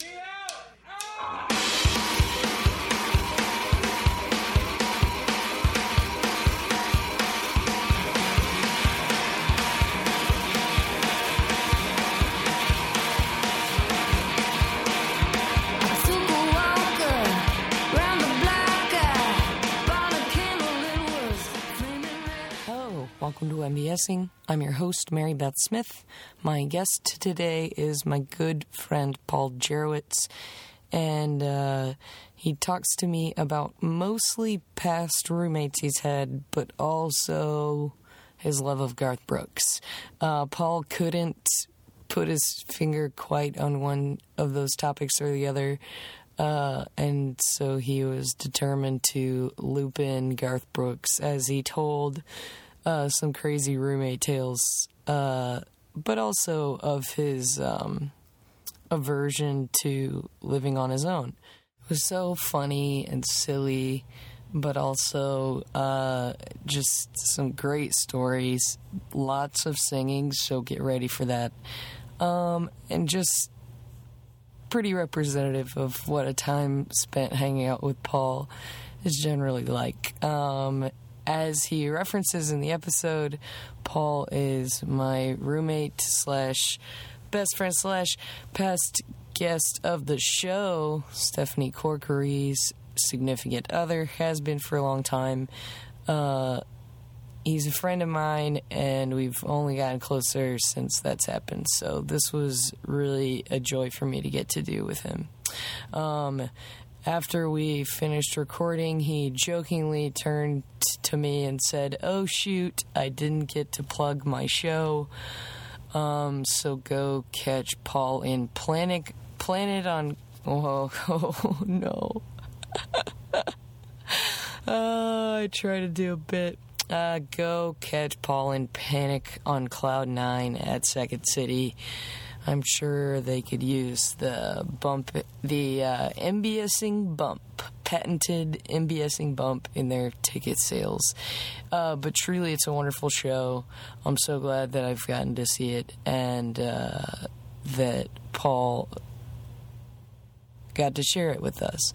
Hello, I'm your host, Mary Beth Smith. My guest today is my good friend Paul Jurewicz, and uh, he talks to me about mostly past roommates he's had, but also his love of Garth Brooks. Uh, Paul couldn't put his finger quite on one of those topics or the other. Uh, and so he was determined to loop in Garth Brooks as he told uh, some crazy roommate tales, uh, but also of his um, aversion to living on his own. It was so funny and silly, but also uh, just some great stories, lots of singing, so get ready for that. Um, and just pretty representative of what a time spent hanging out with Paul is generally like. Um, as he references in the episode, Paul is my roommate slash best friend slash past guest of the show. Stephanie Corkery's significant other has been for a long time. Uh, he's a friend of mine, and we've only gotten closer since that's happened. So this was really a joy for me to get to do with him. Um, after we finished recording, he jokingly turned to me and said, "Oh shoot, I didn't get to plug my show." Um, so go catch Paul in Planet Planet on. Oh, oh no. uh, I try to do a bit. Uh, go catch Paul in Panic on Cloud Nine at Second City. I'm sure they could use the bump, the uh, MBSing bump, patented MBSing bump in their ticket sales. Uh, but truly, it's a wonderful show. I'm so glad that I've gotten to see it and uh, that Paul got to share it with us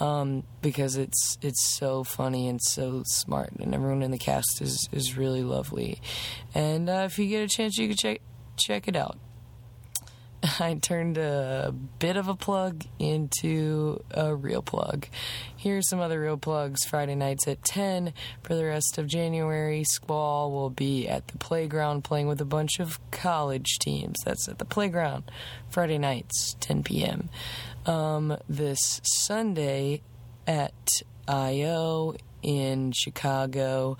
um, because it's it's so funny and so smart, and everyone in the cast is is really lovely. And uh, if you get a chance, you can check check it out. I turned a bit of a plug into a real plug. Here's some other real plugs. Friday nights at 10 for the rest of January. Squall will be at the playground playing with a bunch of college teams. That's at the playground. Friday nights, 10 p.m. Um, this Sunday at I.O. in Chicago,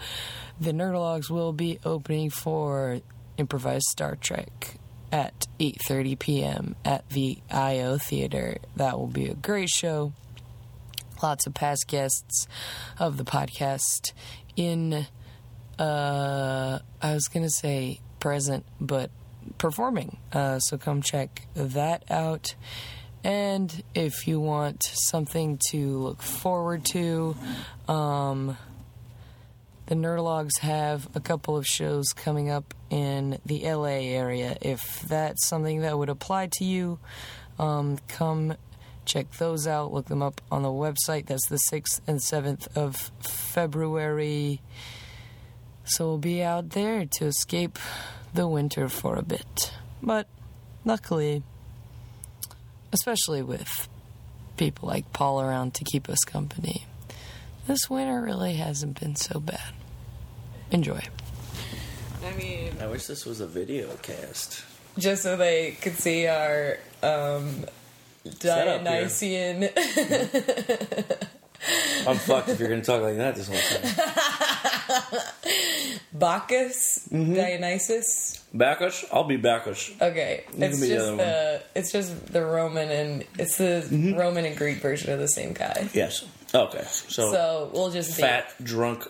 the Nerdologues will be opening for improvised Star Trek at 8:30 p.m. at the IO Theater. That will be a great show. Lots of past guests of the podcast in uh I was going to say present but performing. Uh, so come check that out. And if you want something to look forward to, um, the Nerdologues have a couple of shows coming up in the LA area. If that's something that would apply to you, um, come check those out. Look them up on the website. That's the 6th and 7th of February. So we'll be out there to escape the winter for a bit. But luckily, especially with people like Paul around to keep us company, this winter really hasn't been so bad. Enjoy. I mean, I wish this was a video cast. just so they could see our um, Dionysian. I'm fucked if you're gonna talk like that this whole time. Bacchus, Mm-hmm. Dionysus. Bacchus? I'll be Bacchus. Okay, can it's be the just other the it's just the Roman and it's the Mm-hmm. Roman and Greek version of the same guy. Yes. Okay. So, So we'll just be fat, drunk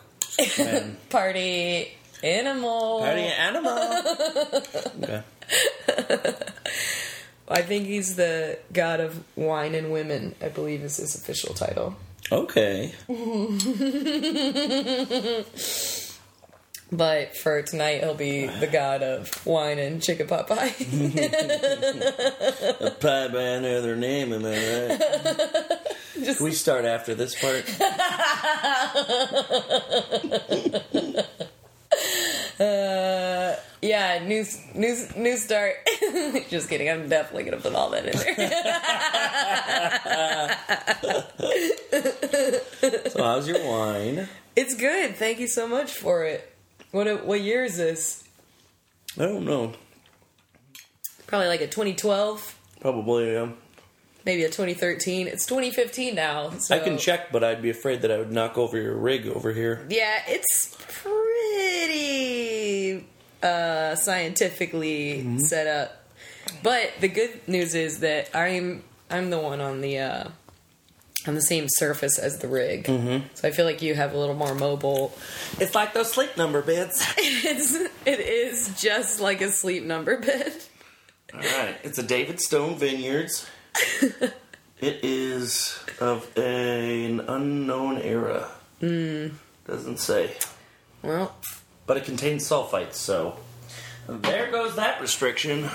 man. party animal. Party animal. okay. I think he's the god of wine and women. I believe is his official title. Okay. But for tonight, he'll be the ah. god of wine and chicken pot pie. A pie by another name, am I right? Can we start after this part? uh, yeah, new new new start. Just kidding. I'm definitely gonna put all that in there. So, how's your wine? it's good. Thank you so much for it. What what year is this? I don't know. Probably like a 2012, Probably, um, maybe a 2013. It's 2015 now. So. I can check, but I'd be afraid that I would knock over your rig over here. Yeah, it's pretty uh, scientifically set up. But the good news is that I'm I'm the one on the uh, on the same surface as the rig, mm-hmm. so I feel like you have a little more mobile. It's like those sleep number beds. It's it is just like a sleep number bed. All right, it's a David Stone Vineyards. it is of an unknown era. Hmm. Doesn't say, Well, but it contains sulfites. So there goes that restriction.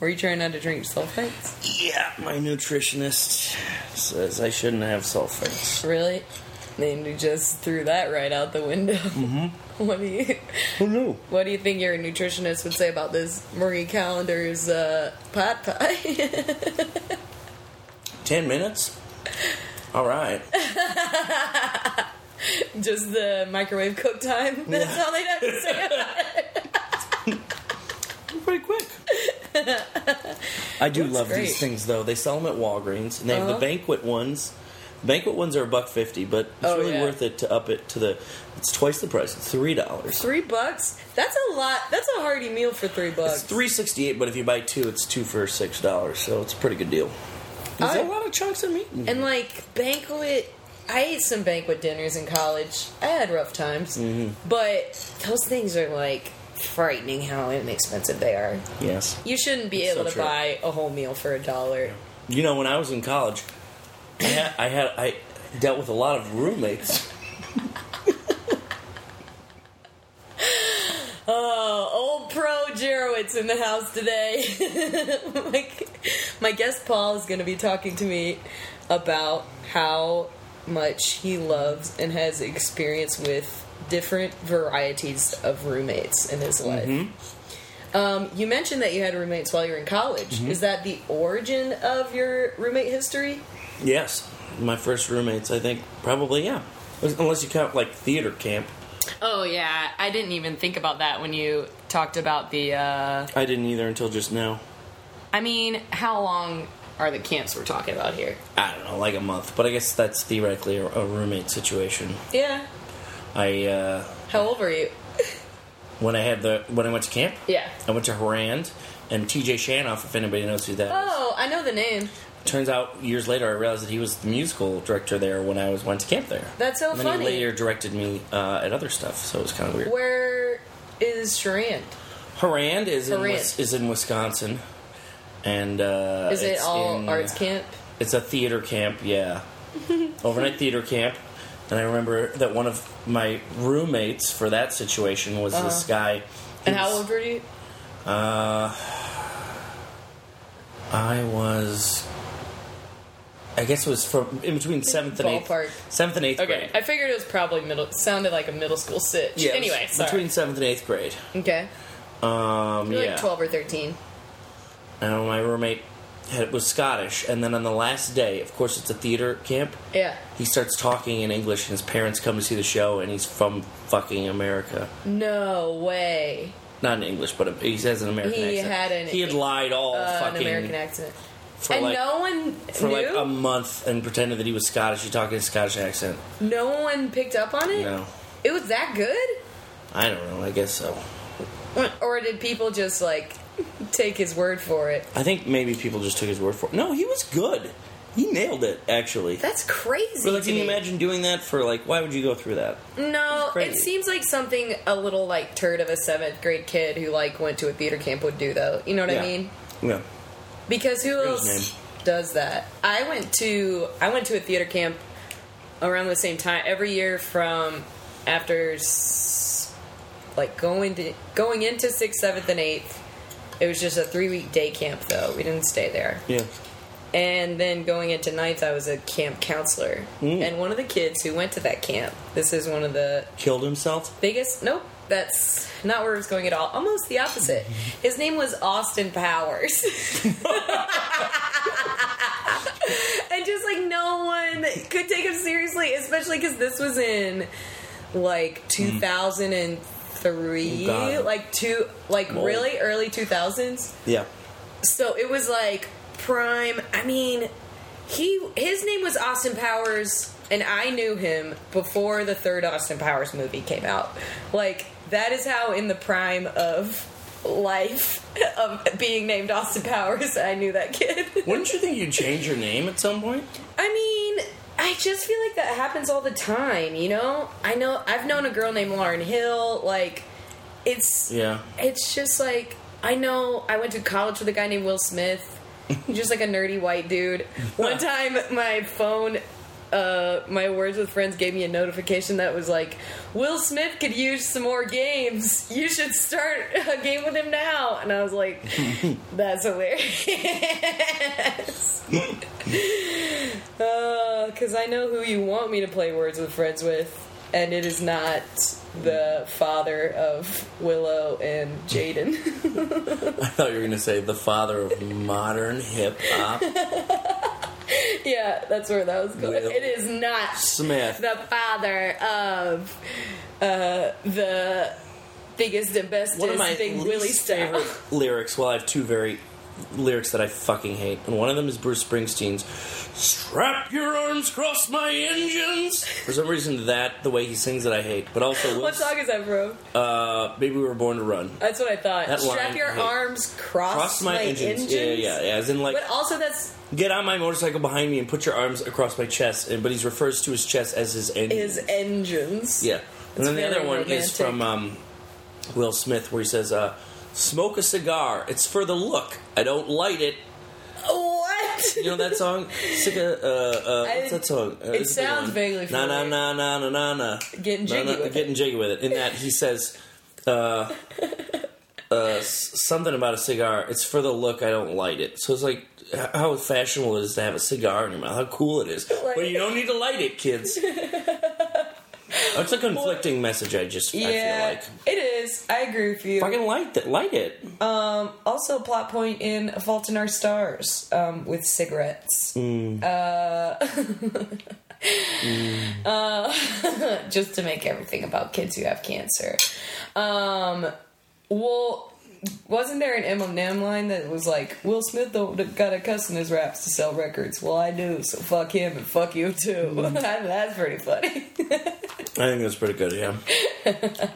were you trying not to drink sulfites? Yeah, my nutritionist says I shouldn't have sulfites. Really? Then you just threw that right out the window. Mm-hmm. What do you Who knew? What do you think your nutritionist would say about this Marie Callender's uh, pot pie? Ten minutes. All right. Just the microwave cook time. That's all they'd have to say about it. Pretty quick. I do love great. these things though. They sell them at Walgreens, and they have Uh-huh. the banquet ones. Banquet ones are a buck fifty, but it's Oh, really yeah. worth it to up it to the. It's twice the price. It's three dollars. Three bucks? That's a lot. That's a hearty meal for three bucks. It's three sixty eight, but if you buy two, it's two for six dollars. So it's a pretty good deal. There's I- a lot of chunks of meat. in And like banquet, I ate some banquet dinners in college. I had rough times, Mm-hmm. but those things are like frightening how inexpensive they are. Yes. You shouldn't be It's able so to true. buy a whole meal for a dollar. You know, when I was in college, I had I had I dealt with a lot of roommates. Oh, old pro Jurewicz in the house today. my, my guest Paul is going to be talking to me about how much he loves and has experience with different varieties of roommates in his life. Mm-hmm. Um, you mentioned that you had roommates while you were in college. Is that the origin of your roommate history? Yes, my first roommates. I think probably yeah, unless you count like theater camp. Oh yeah, I didn't even think about that when you talked about the. Uh, I didn't either until just now. I mean, how long are the camps we're talking about here? I don't know, like a month, but I guess that's theoretically a, a roommate situation. Yeah. I uh, How old were you? when I had the when I went to camp, Yeah. I went to Harand and T.J. Shanoff. If anybody knows who that is. Oh, I know the name. Turns out years later, I realized that he was the musical director there when I was went to camp there. That's so and then funny. he later directed me uh, at other stuff, so it was kind of weird. Where is Sharand? Harand is in Harand. Wis- is in Wisconsin, and uh, Is it it's all in- arts camp? It's a theater camp, yeah, overnight theater camp. And I remember that one of my roommates for that situation was this guy. Uh-huh. And how old were you? Uh, I was. I guess it was from in between seventh and Ballpark. eighth. Seventh and eighth Okay, grade. I figured it was probably middle. Sounded like a middle school sitch. Yeah, Anyway, sorry. between seventh and eighth grade. okay, Um, you're yeah. like twelve or thirteen. And my roommate had, was Scottish, and then on the last day, of course, it's a theater camp. Yeah. He starts talking in English, and his parents come to see the show, and he's from fucking America. No way. Not in English, but he says an American He accent. had an- he had lied all Uh, an fucking American accent. for and like no one for knew. like a month and pretended that he was Scottish. He talked in a Scottish accent. no one picked up on it. No, It was that good, I don't know. I guess so. or did people just like take his word for it? I think maybe people just took his word for it. No, he was good. He nailed it. Actually. That's crazy. But like, can you me. imagine doing that for like? Why would you go through that? No, it seems like something a little like turd of a seventh grade kid who like went to a theater camp would do, though. You know what Yeah. I mean? Yeah. Because who else does that? I went to I went to a theater camp around the same time every year from after like going to going into sixth, seventh, and eighth. It was just a three week day camp though. We didn't stay there. Yeah. And then going into ninth, I was a camp counselor. Mm. And one of the kids who went to that camp, this is one of the Killed himself? biggest. Nope, that's not where it was going at all. Almost the opposite. His name was Austin Powers. and just like no one could take him seriously, especially because this was in like 2003, God. like two, like really early 2000s. Yeah. So it was like prime. I mean, he his name was Austin Powers, and I knew him before the third Austin Powers movie came out. Like that is how in the prime of life of being named Austin Powers, I knew that kid. Wouldn't you think you'd change your name at some point? I mean, I just feel like that happens all the time, you know? I know I've known a girl named Lauren Hill, like it's Yeah. it's just like I know I went to college with a guy named Will Smith. He's just like a nerdy white dude. One time my phone uh, my words with friends gave me a notification that was like, Will Smith could use some more games. You should start a game with him now. And I was like, that's hilarious. Because I know who you want me to play words with friends with, and it is not the father of Willow and Jaden. I thought you were going to say the father of modern hip hop. Yeah, that's where that was going. Will It is not Smith. the father of uh, the biggest and bestest One of my Big Willie favorite lyrics. Well, I have two very lyrics that I fucking hate, and one of them is Bruce Springsteen's "Strap your arms cross my engines." For some reason, that the way he sings it, I hate. But also, What song is that from? uh, "Baby, we were born to run." That's what I thought. That Strap line, your arms, cross, Cross my, engines. engines. Yeah, yeah, yeah. As in, like, But also, that's get on my motorcycle behind me and put your arms across my chest. And but he refers to his chest as his engines. his engines. Yeah. And then the other one is from um, Will Smith, where he says, uh, "Smoke a cigar. It's for the look. I don't light it." What? You know that song? Uh, uh, what's that song? Uh, it it's sounds vaguely Na na familiar. na na na na na. Getting jiggy Na, na, with it. Getting jiggy with it. In that he says, uh, uh, something about a cigar. It's for the look. I don't light it. So it's like how fashionable it is to have a cigar in your mouth. How cool it is. But you don't need to light it, kids. That's a conflicting message. I just I feel Yeah, like it is. I agree with you. fucking light it. Light it. Um, also, plot point in A Fault in Our Stars um, with cigarettes. Uh, uh, just to make everything about kids who have cancer. Um, well, wasn't there an Eminem line that was like, Will Smith don't got a cuss in his raps to sell records? Well, I do, so fuck him and fuck you too. That's pretty funny. I think that's pretty good. Yeah.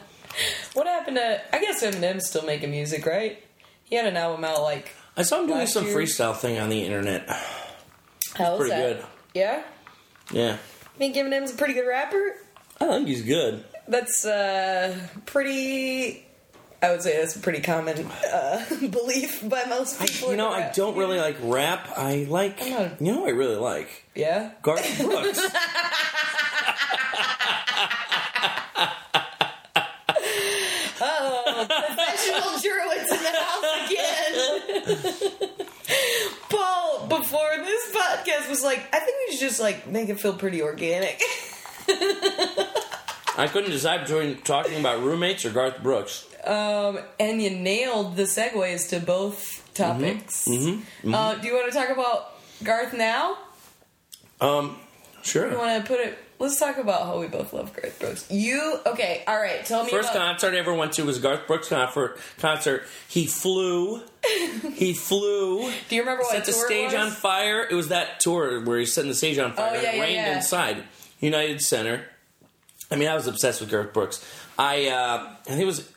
what happened to? I guess Eminem's still making music, right? He had an album out like I saw him doing some year. freestyle thing on the internet. How was Pretty that? good. Yeah? Yeah. think Eminem's a pretty good rapper? I think he's good. That's uh pretty I would say that's a pretty common uh, belief by most people. You know, I don't really like rap. I like. You know, I really like Yeah. Garth Brooks. Oh, professional Jurewicz in the house again. Paul, before this podcast was like, I think we should just like make it feel pretty organic. I couldn't decide between talking about roommates or Garth Brooks. Um, and you nailed the segues to both topics. Mm-hmm. Uh, do you want to talk about Garth now? Um, sure. You want to put it? Let's talk about how we both love Garth Brooks. You okay? All right. Tell me First about. concert I ever went to was Garth Brooks concert. Concert. He flew. he flew. do you remember what set the stage on fire. It was that tour where he's setting the stage on fire. Oh, yeah, it yeah, rained yeah. inside United Center. I mean, I was obsessed with Garth Brooks. I uh, I think it was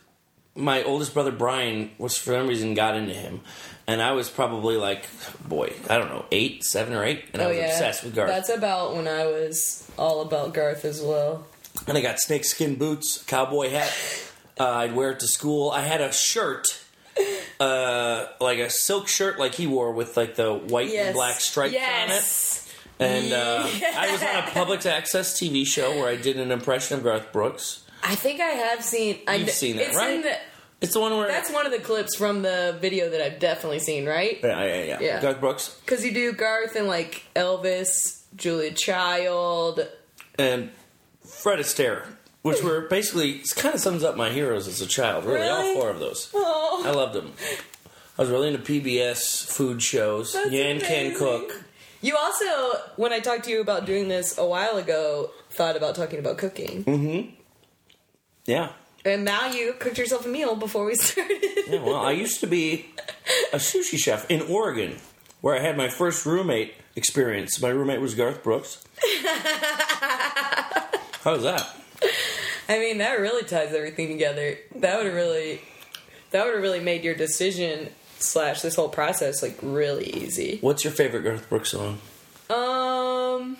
my oldest brother Brian was for some reason got into him, and I was probably like, boy, I don't know, eight, seven or eight, and I Oh was yeah, obsessed with Garth. That's about when I was all about Garth as well. and I got snakeskin boots, cowboy hat. Uh, I'd wear it to school. I had a shirt, uh, like a silk shirt, like he wore with like the white and black stripes on it. And uh, I was on a public access TV show where I did an impression of Garth Brooks. I think I have seen. I You've kn- seen that, it's right? In the, It's the one where that's one of the clips from the video that I've definitely seen, right? yeah, yeah, yeah. Yeah. Garth Brooks Because you do Garth and like Elvis, Julia Child. and Fred Astaire, which were basically kind of sums up my heroes as a child. Really, all four of those. Oh, I loved them. I was really into PBS food shows. That's Yan Can. Cook. You also, when I talked to you about doing this a while ago, thought about talking about cooking. Mm. Yeah. And now you cooked yourself a meal before we started. Yeah, well, I used to be a sushi chef in Oregon, where I had my first roommate experience. My roommate was Garth Brooks. How's that? I mean, that really ties everything together. That would have really, that would have really made your decision slash this whole process like really easy. What's your favorite Garth Brooks song? Um,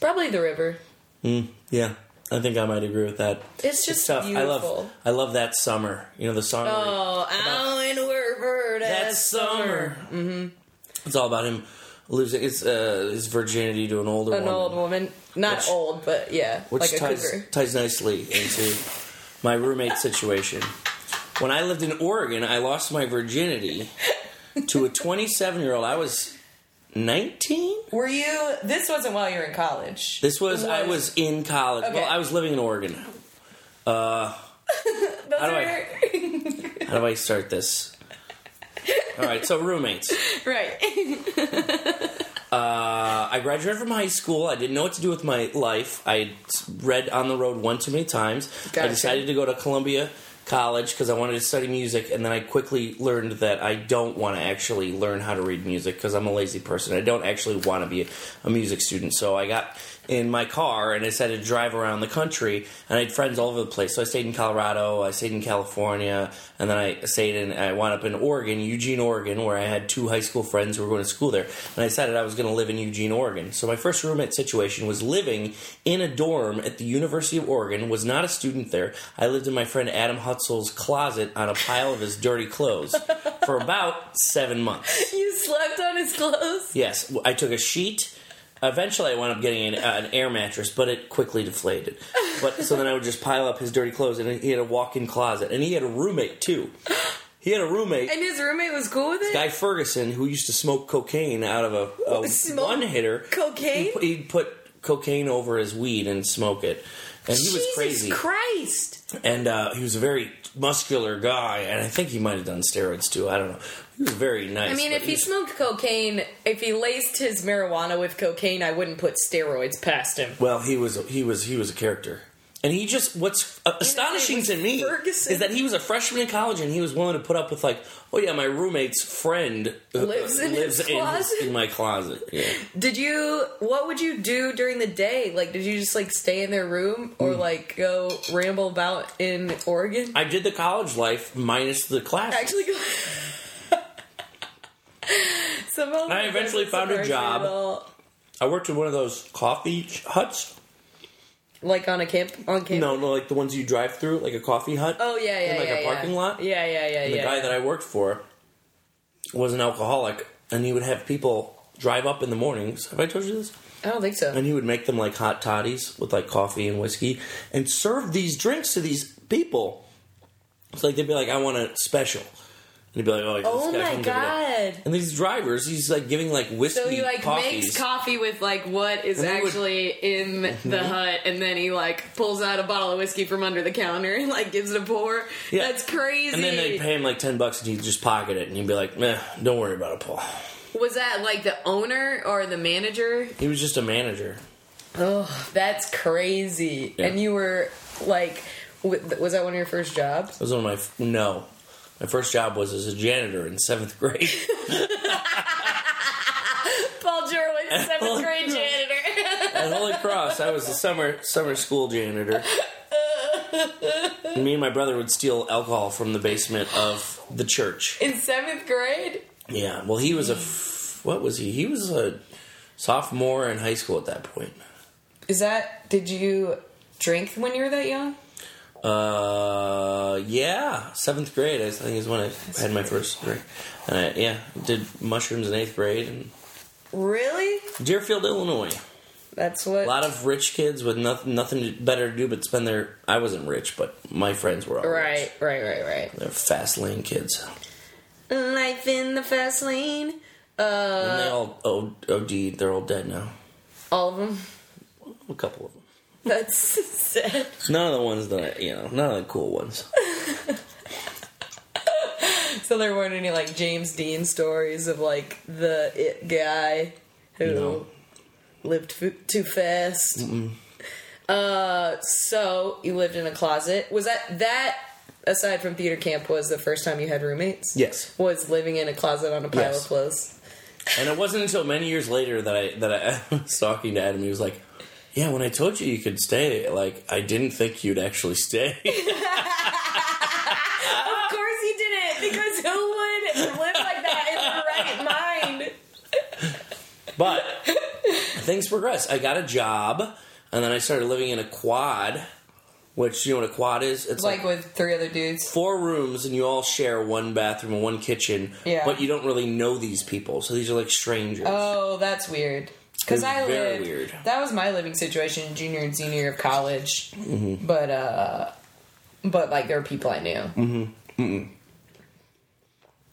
probably the river. Mm, yeah, I think I might agree with that. It's just tough. I love, I love that summer. You know the song. Oh, out in that that's summer. Mm-hmm. It's all about him losing his uh, his virginity to an older An woman, old woman, not Which- old, but yeah, which like ties ties nicely into my roommate situation. When I lived in Oregon, I lost my virginity to a 27 year old. I was 19. Were you? This wasn't while you were in college. This was, I Was- was in college. Okay. Well, I was living in Oregon. Those how do I- How do I start this? All right, so roommates. right. Uh, I graduated from high school. I didn't know what to do with my life. I read On the Road one too many times. I decided to go to Columbia College because I wanted to study music, and then I quickly learned that I don't want to actually learn how to read music because I'm a lazy person. I don't actually want to be a, music student. So I got in my car and I decided to drive around the country, and I had friends all over the place. So I stayed in Colorado, I stayed in California, and then I stayed in. I wound up in Oregon, Eugene, Oregon, where I had two high school friends who were going to school there, and I decided I was going to live in Eugene, Oregon. So my first roommate situation was living in a dorm at the University of Oregon. Was not a student there. I lived in my friend Adam Hutzel's closet on a pile of his dirty clothes for about seven months. you slept on his clothes. Yes, I took a sheet. Eventually, I wound up getting an, uh, an air mattress, but it quickly deflated. But so then I would just pile up his dirty clothes, and he had a walk-in closet, and he had a roommate too. He had a roommate, And his roommate was cool with it. Guy Ferguson, who used to smoke cocaine out of a, a one hitter. cocaine? He'd, put- he'd put cocaine over his weed and smoke it, and he was crazy. Christ! and uh, he was a very muscular guy, and I think he might have done steroids too. I don't know. He was very nice. I mean, if he was- smoked cocaine, if he laced his marijuana with cocaine, I wouldn't put steroids past him. Well, he was he was he was a character, and he just what's uh, astonishing to me Ferguson. is that he was a freshman in college and he was willing to put up with like, oh yeah, my roommate's friend uh, Lives in his closet? in my closet. Yeah, Did you? What would you do during the day? Like, did you just like stay in their room or Hmm. like go ramble about in Oregon? I did the college life minus the class. Actually, Somehow I eventually found a job. I worked in one of those coffee huts. like on a camp on camp. No, no, like the ones you drive through, like a coffee hut. Oh yeah, yeah, In, like, yeah, a yeah. parking lot? Yeah, yeah, yeah, And the yeah. guy that I worked for was an alcoholic, and he would have people drive up in the mornings. Have I told you this? I don't think so. and he would make them like hot toddies with like coffee and whiskey and serve these drinks to these people. It's like they'd be like, "I want a special," he'd be like, "Oh, oh my comes every day." god. And these drivers, he's like giving like whiskey So he like coffees. makes coffee with like what is they would- actually in the mhm. hut, and then he like pulls out a bottle of whiskey from under the counter and like gives it a pour. Yeah. That's crazy. and then they'd pay him like ten bucks, and he'd just pocket it, and he'd be like, "Meh, don't worry about it, Paul." Was that like the owner or the manager? He was just a manager. Oh, that's crazy. Yeah. And you were like, was that one of your first jobs? That was one of my f- no. My first job was as a janitor in seventh grade. Paul Jorwin, seventh grade janitor. At Holy Cross, I was a summer summer school janitor. Me and my brother would steal alcohol from the basement of the church. In seventh grade? Yeah, well, he was a f- what was he? He was a sophomore in high school at that point. Is that, did you drink when you were that young? Uh, yeah, seventh grade. I think is when I had my first drink. And I, yeah, did mushrooms in eighth grade in Really? Deerfield, Illinois. That's what. A lot of rich kids with nothing nothing better to do but spend their. I wasn't rich, but my friends were all right, rich. right, right, right. They're fast lane kids, Life in the fast lane. and Uh, they all OD. They're all dead now. all of them. A couple of them. That's sad. None of the ones that I, you know. None of the cool ones. So there weren't any like James Dean stories of like the it guy who No. lived f- too fast. Uh, so you lived in a closet. Was that that? Aside from theater camp, was the first time you had roommates? Yes. Was living in a closet on a pile Yes. of clothes. And it wasn't until many years later that I that I was talking to Adam. He was like, "Yeah, when I told you you could stay, like I didn't think you'd actually stay." Of course he didn't, because who would live like that in their right mind? but things progressed. I got a job, and then I started living in a quad, which you know what a quad is. It's Like like, with three other dudes. four rooms, and you all share one bathroom and one kitchen. Yeah. But you don't really know these people, so these are like strangers. Oh, that's weird. Because I lived. weird. That was my living situation, junior and senior year of college. Mm-hmm. But uh, but like there were people I knew.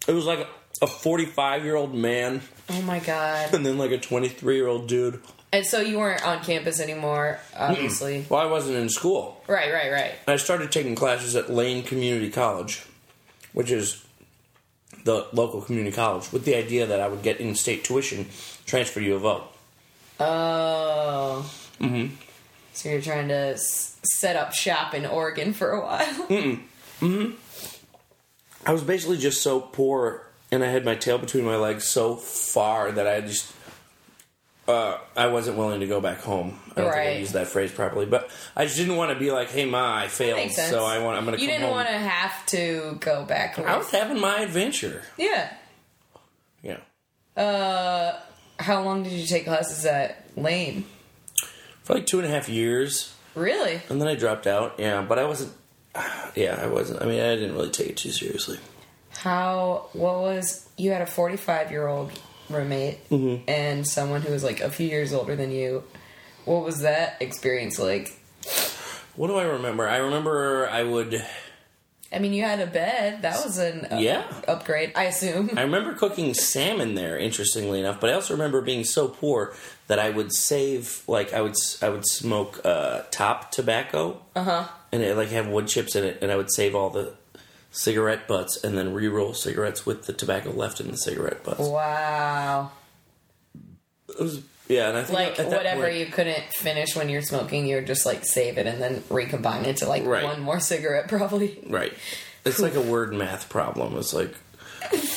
It was like a forty-five-year-old man, Oh my god! and then like a twenty-three-year-old dude. And so you weren't on campus anymore, obviously. Well, I wasn't in school. Right, right, right. I started taking classes at Lane Community College, which is the local community college, with the idea that I would get in-state tuition, transfer U of O. Oh. Mm-hmm. So you're trying to s- set up shop in Oregon for a while. Mhm. Mhm. I was basically just so poor, and I had my tail between my legs so far that I just. Uh, I wasn't willing to go back home. I don't think I Right. used that phrase properly, but I just didn't want to be like, "Hey, ma, I failed, Makes sense. so I want. I'm going to You come didn't home." want to have to go back. I was having my adventure. yeah. Yeah, Uh, how long did you take classes at Lane? for like two and a half years. Really? And then I dropped out. Yeah, but I wasn't. Yeah, I wasn't. I mean, I didn't really take it too seriously. How? What was? You had a forty-five-year-old roommate mm-hmm. and someone who was like a few years older than you. What was that experience like? What do I remember? I remember I would. I mean, you had a bed. That was an up- Yeah. upgrade, I assume. I remember cooking salmon there. Interestingly enough, but I also remember being so poor that I would save. Like I would, I would smoke uh, top tobacco, Uh huh. and it like have wood chips in it, and I would save all the cigarette butts and then re-roll cigarettes with the tobacco left in the cigarette butts. Wow. It was yeah, and I think Like at whatever point- you couldn't finish when you're smoking, you would just like save it and then recombine it to like Right. one more cigarette, probably. right. It's like a word math problem. It's like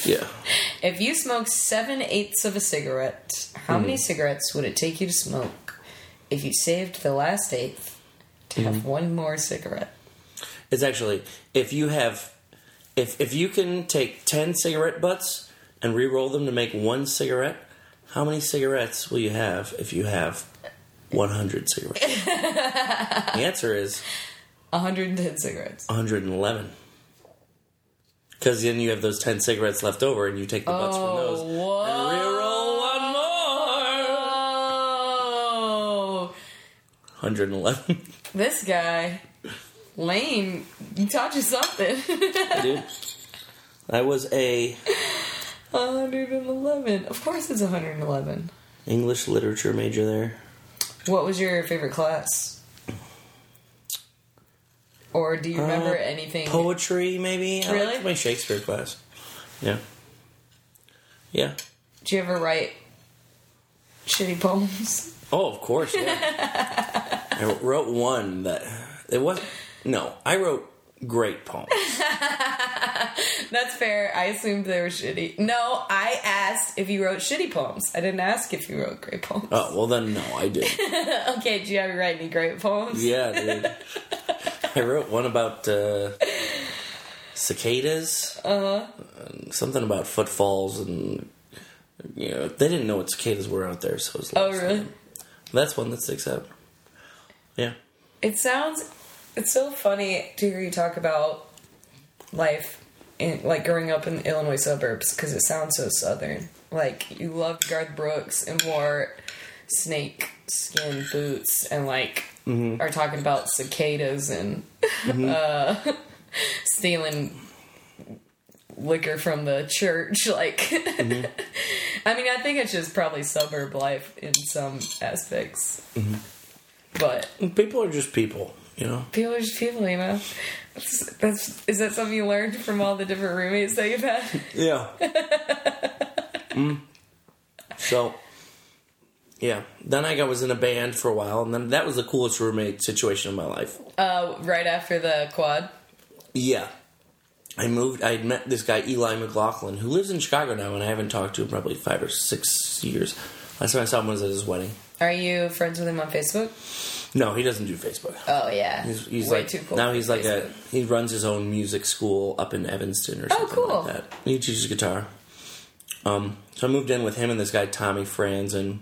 yeah. If you smoke seven eighths of a cigarette, how Hmm. many cigarettes would it take you to smoke if you saved the last eighth to have Hmm. one more cigarette? It's actually if you have if if you can take ten cigarette butts and re-roll them to make one cigarette, how many cigarettes will you have if you have one hundred cigarettes? the answer is 110 cigarettes. one hundred and eleven. Because then you have those ten cigarettes left over, and you take the butts from those oh, and whoa. re-roll one more. Oh, Hundred and eleven, this guy, Lane, you taught you something. dude. I was a 111. Of course it's 111. English literature major there. What was your favorite class? Or do you remember Uh, anything? Poetry, maybe. I Really? liked my Shakespeare class. Yeah. Yeah. Did you ever write shitty poems? Oh, of course. Yeah. I wrote one that it was no. I wrote great poems. That's fair. I assumed they were shitty. No, I asked if you wrote shitty poems. I didn't ask if you wrote great poems. Oh well, then no, I did. Okay, did you ever write any great poems? Yeah, dude. I wrote one about uh, cicadas. Uh huh. Something about footfalls and you know they didn't know what cicadas were out there, so it was. Oh, really? That's one that sticks out. Yeah. It sounds. It's so funny to hear you talk about life, in, like growing up in the Illinois suburbs, because it sounds so southern. Like you loved Garth Brooks and wore snake skin boots and like Mm-hmm. are talking about cicadas and uh, stealing liquor from the church. Like, Mm-hmm. I mean, I think it's just probably suburb life in some aspects, Mm-hmm. but People are just people, you know. people are just people, you know. That's, that's is that something you learned from all the different roommates that you've had? Yeah. mm. So, yeah. Then I got, was in a band for a while, and then that was the coolest roommate situation of my life. Uh, right after the quad. Yeah. I moved, I met this guy, Eli McLaughlin, who lives in Chicago now, and I haven't talked to him probably five or six years. Last time I saw him was at his wedding. Are you friends with him on Facebook? No, he doesn't do Facebook. Oh yeah, He's, he's way like too cool. now he's like a he runs his own music school up in Evanston or Oh, something cool. like that. He teaches guitar. Um, so I moved in with him and this guy Tommy Franzen.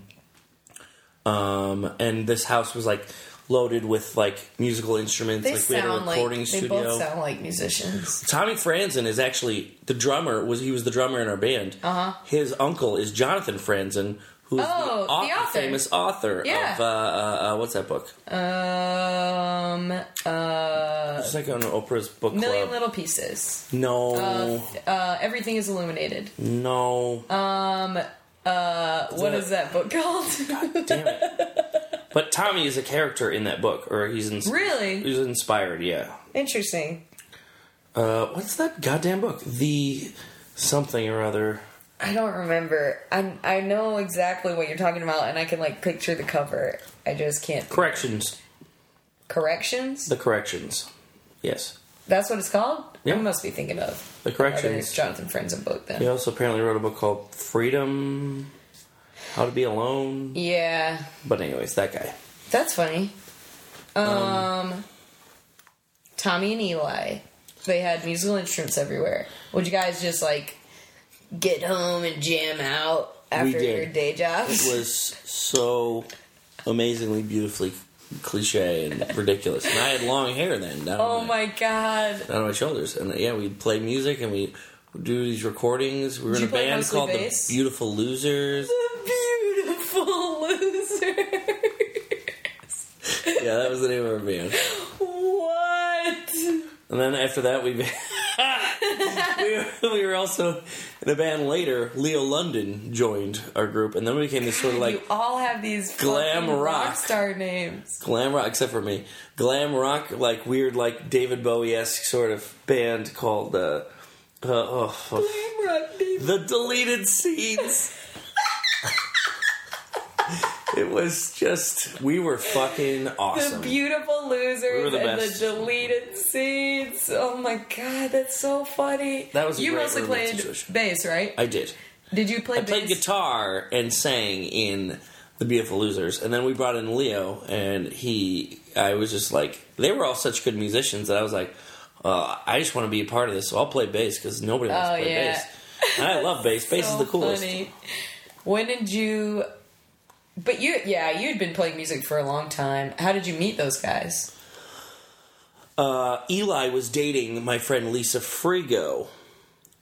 Um, and this house was like loaded with like musical instruments. They like we had a sound like recording they both sound like musicians. Tommy Franzen is actually the drummer. Was he was the drummer in our band? Uh Uh-huh. His uncle is Jonathan Franzen, who's Oh, the, the author, famous author Yeah. of uh, uh, uh, what's that book? Um, uh, It's like on Oprah's book Million club. Little Pieces. no, Uh, everything is illuminated. no. Um, uh, what that- is that book called? God Damn it. But Tommy is a character in that book, or he's ins- really he's inspired. Yeah. interesting. Uh, what's that goddamn book? The something or other. I don't remember. I I know exactly what you're talking about, and I can like picture the cover. I just can't. Corrections. Corrections. The corrections. Yes. That's what it's called. Yeah. I must be thinking of The corrections. Jonathan Franzen's book then. He also apparently wrote a book called Freedom. How to Be Alone. Yeah, But anyways, that guy. that's funny. Um, Tommy and Eli, they had musical instruments everywhere. Would you guys just like get home and jam out after your day jobs? It was so amazingly beautifully cliche and ridiculous. And I had long hair then. Down oh my, my god! down on my shoulders. And yeah, we'd play music and we do these recordings. We were Did in a band called bass? the Beautiful Losers. The Beautiful loser. yeah, that was the name of our band. And then after that, we we, were, we were also in a band later. Leo London joined our group, and then we became this sort of like you all have these glam rock. star names. glam rock, except for me, glam rock, like weird, like David Bowie esque sort of band called uh, uh, oh. Glam rock the Deleted Scenes. it was just we were fucking awesome. The beautiful losers We were the and best. the deleted scenes. Oh my god, that's so funny. That was a you great mostly played situation. bass, right? I did. Did you play I played guitar and sang in the Beautiful Losers, and then we brought in Leo, and he, I was just like, they were all such good musicians that I was like, uh, I just want to be a part of this, so I'll play bass because nobody wants Oh, to play yeah. bass. And I love bass. Bass is the coolest. funny. When did you? But you, yeah, you'd been playing music for a long time. How did you meet those guys? Uh, Eli was dating my friend Lisa Frigo,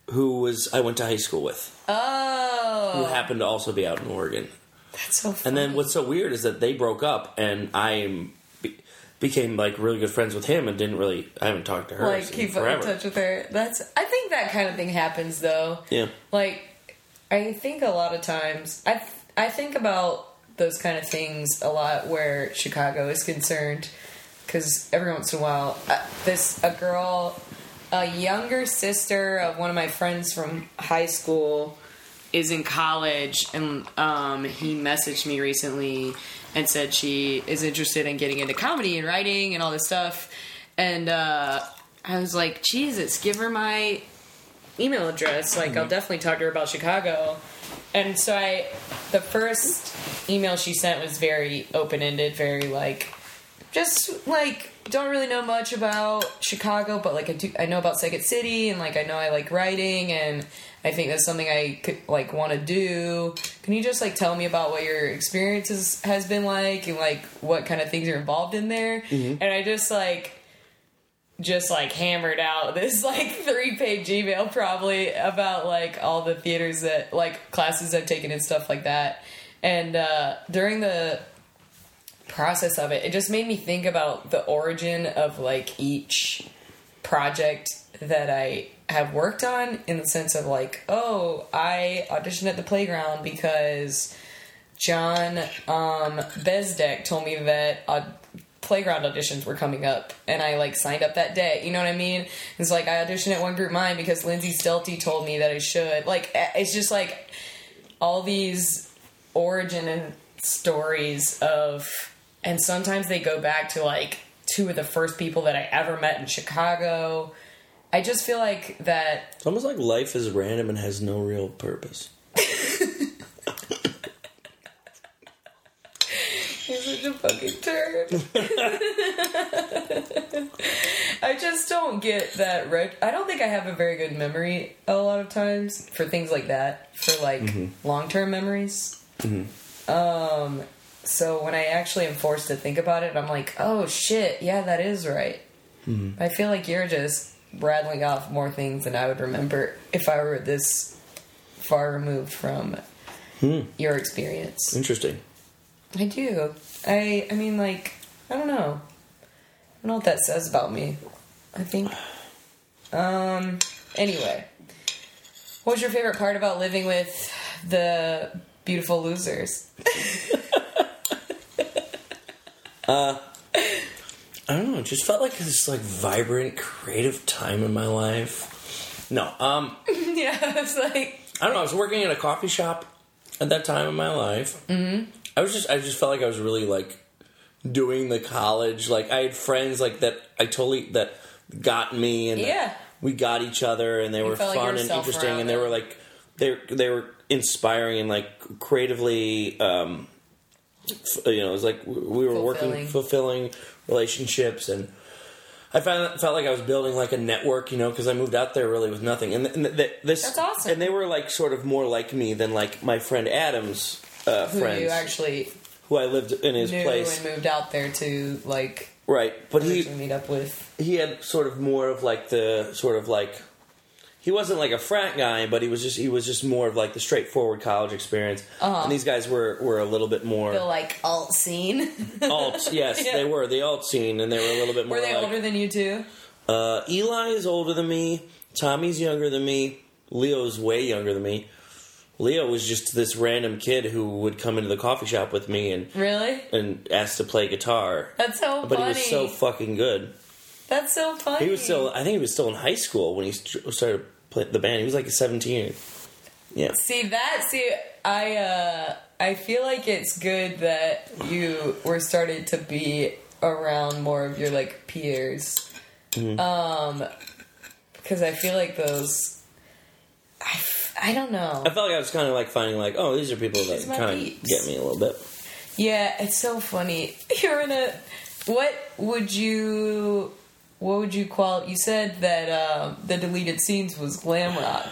who was I went to high school with, Oh, who happened to also be out in Oregon. that's so funny. And then what's so weird is that they broke up, and I be- became like really good friends with him, and didn't really. I haven't talked to her like keep in touch with her. That's. I think that kind of thing happens though. Yeah. Like, I think a lot of times I I think about those kind of things a lot where Chicago is concerned because every once in a while uh, this a girl a younger sister of one of my friends from high school is in college and um, he messaged me recently and said she is interested in getting into comedy and writing and all this stuff. And uh, i was like jesus give her my email address. Like i'll definitely talk to her about chicago and so i the first email she sent was very open-ended very like just like don't really know much about Chicago, but like I do, I know about Second City, and like I know I like writing, and I think that's something I could like want to do. Can you just like tell me about what your experiences has been like, and like what kind of things are involved in there? Mm-hmm. And I just like just like hammered out this like three page email probably about like all the theaters that like classes I've taken and stuff like that. And uh, during the process of it, it just made me think about the origin of like each project that I have worked on in the sense of like, oh, I auditioned at the playground because John um, Bezdek told me that uh, playground auditions were coming up, and I like signed up that day. You know what I mean? It's like I auditioned at One Group Mind because Lindsay Stelty told me that I should. Like, it's just like all these origin and stories of, and sometimes they go back to like two of the first people that I ever met in Chicago. I just feel like that It's almost like life is random and has no real purpose. You're such a fucking turd. I just don't get that. Ret- I don't think I have a very good memory a lot of times for things like that, for like mm-hmm. long term memories. Mm-hmm. Um, so when I actually am forced to think about it, I'm like, oh shit, yeah, that is right. Mm-hmm. I feel like you're just rattling off more things than I would remember if I were this far removed from hmm. your experience. Interesting. I do. I I mean like I don't know. I don't know what that says about me. I think um anyway. What was your favorite part about living with the beautiful losers? uh I don't know. It just felt like this like vibrant, creative time in my life. No, um, yeah, it's like I don't know. I was working at a coffee shop at that time in my life. Mm-hmm. I was just, I just felt like I was really like doing the college. Like I had friends like that. I totally that got me, and Yeah. we got each other, and they were felt like fun and interesting, and they it. were like they they were inspiring and like creatively. um f- You know, it was like we were working Fulfilling. fulfilling relationships and. I found, felt like I was building like a network, you know, because I moved out there really with nothing, and, th- and th- this That's awesome. And they were like sort of more like me than like my friend Adam's uh, who friends, you actually who I lived in his knew place, and moved out there to like right? But he meet up with. he had sort of more of like the sort of like he wasn't like a frat guy, but he was just he was just more of like the straightforward college experience. Uh-huh. And these guys were were a little bit more The like alt scene. alt. Yes, Yeah. they were the alt scene, and they were a little bit more. Were they like, older than you too? Uh, Eli is older than me. Tommy's younger than me. Leo's way younger than me. Leo was just this random kid who would come into the coffee shop with me and Really? and ask to play guitar. That's so But funny. But he was so fucking good. That's so funny. He was still, I think he was still in high school when he started playing the band. He was like 17. Yeah. See that? See, I uh I feel like it's good that you were started to be around more of your like peers. Mm-hmm. Um, because I feel like those. I, I don't know. I felt like I was kind of like finding like, oh, these are people that These are my kind of get me a little bit. Yeah, it's so funny. You're in a. What would you? What would you call? You said that um, the deleted scenes was glam rock.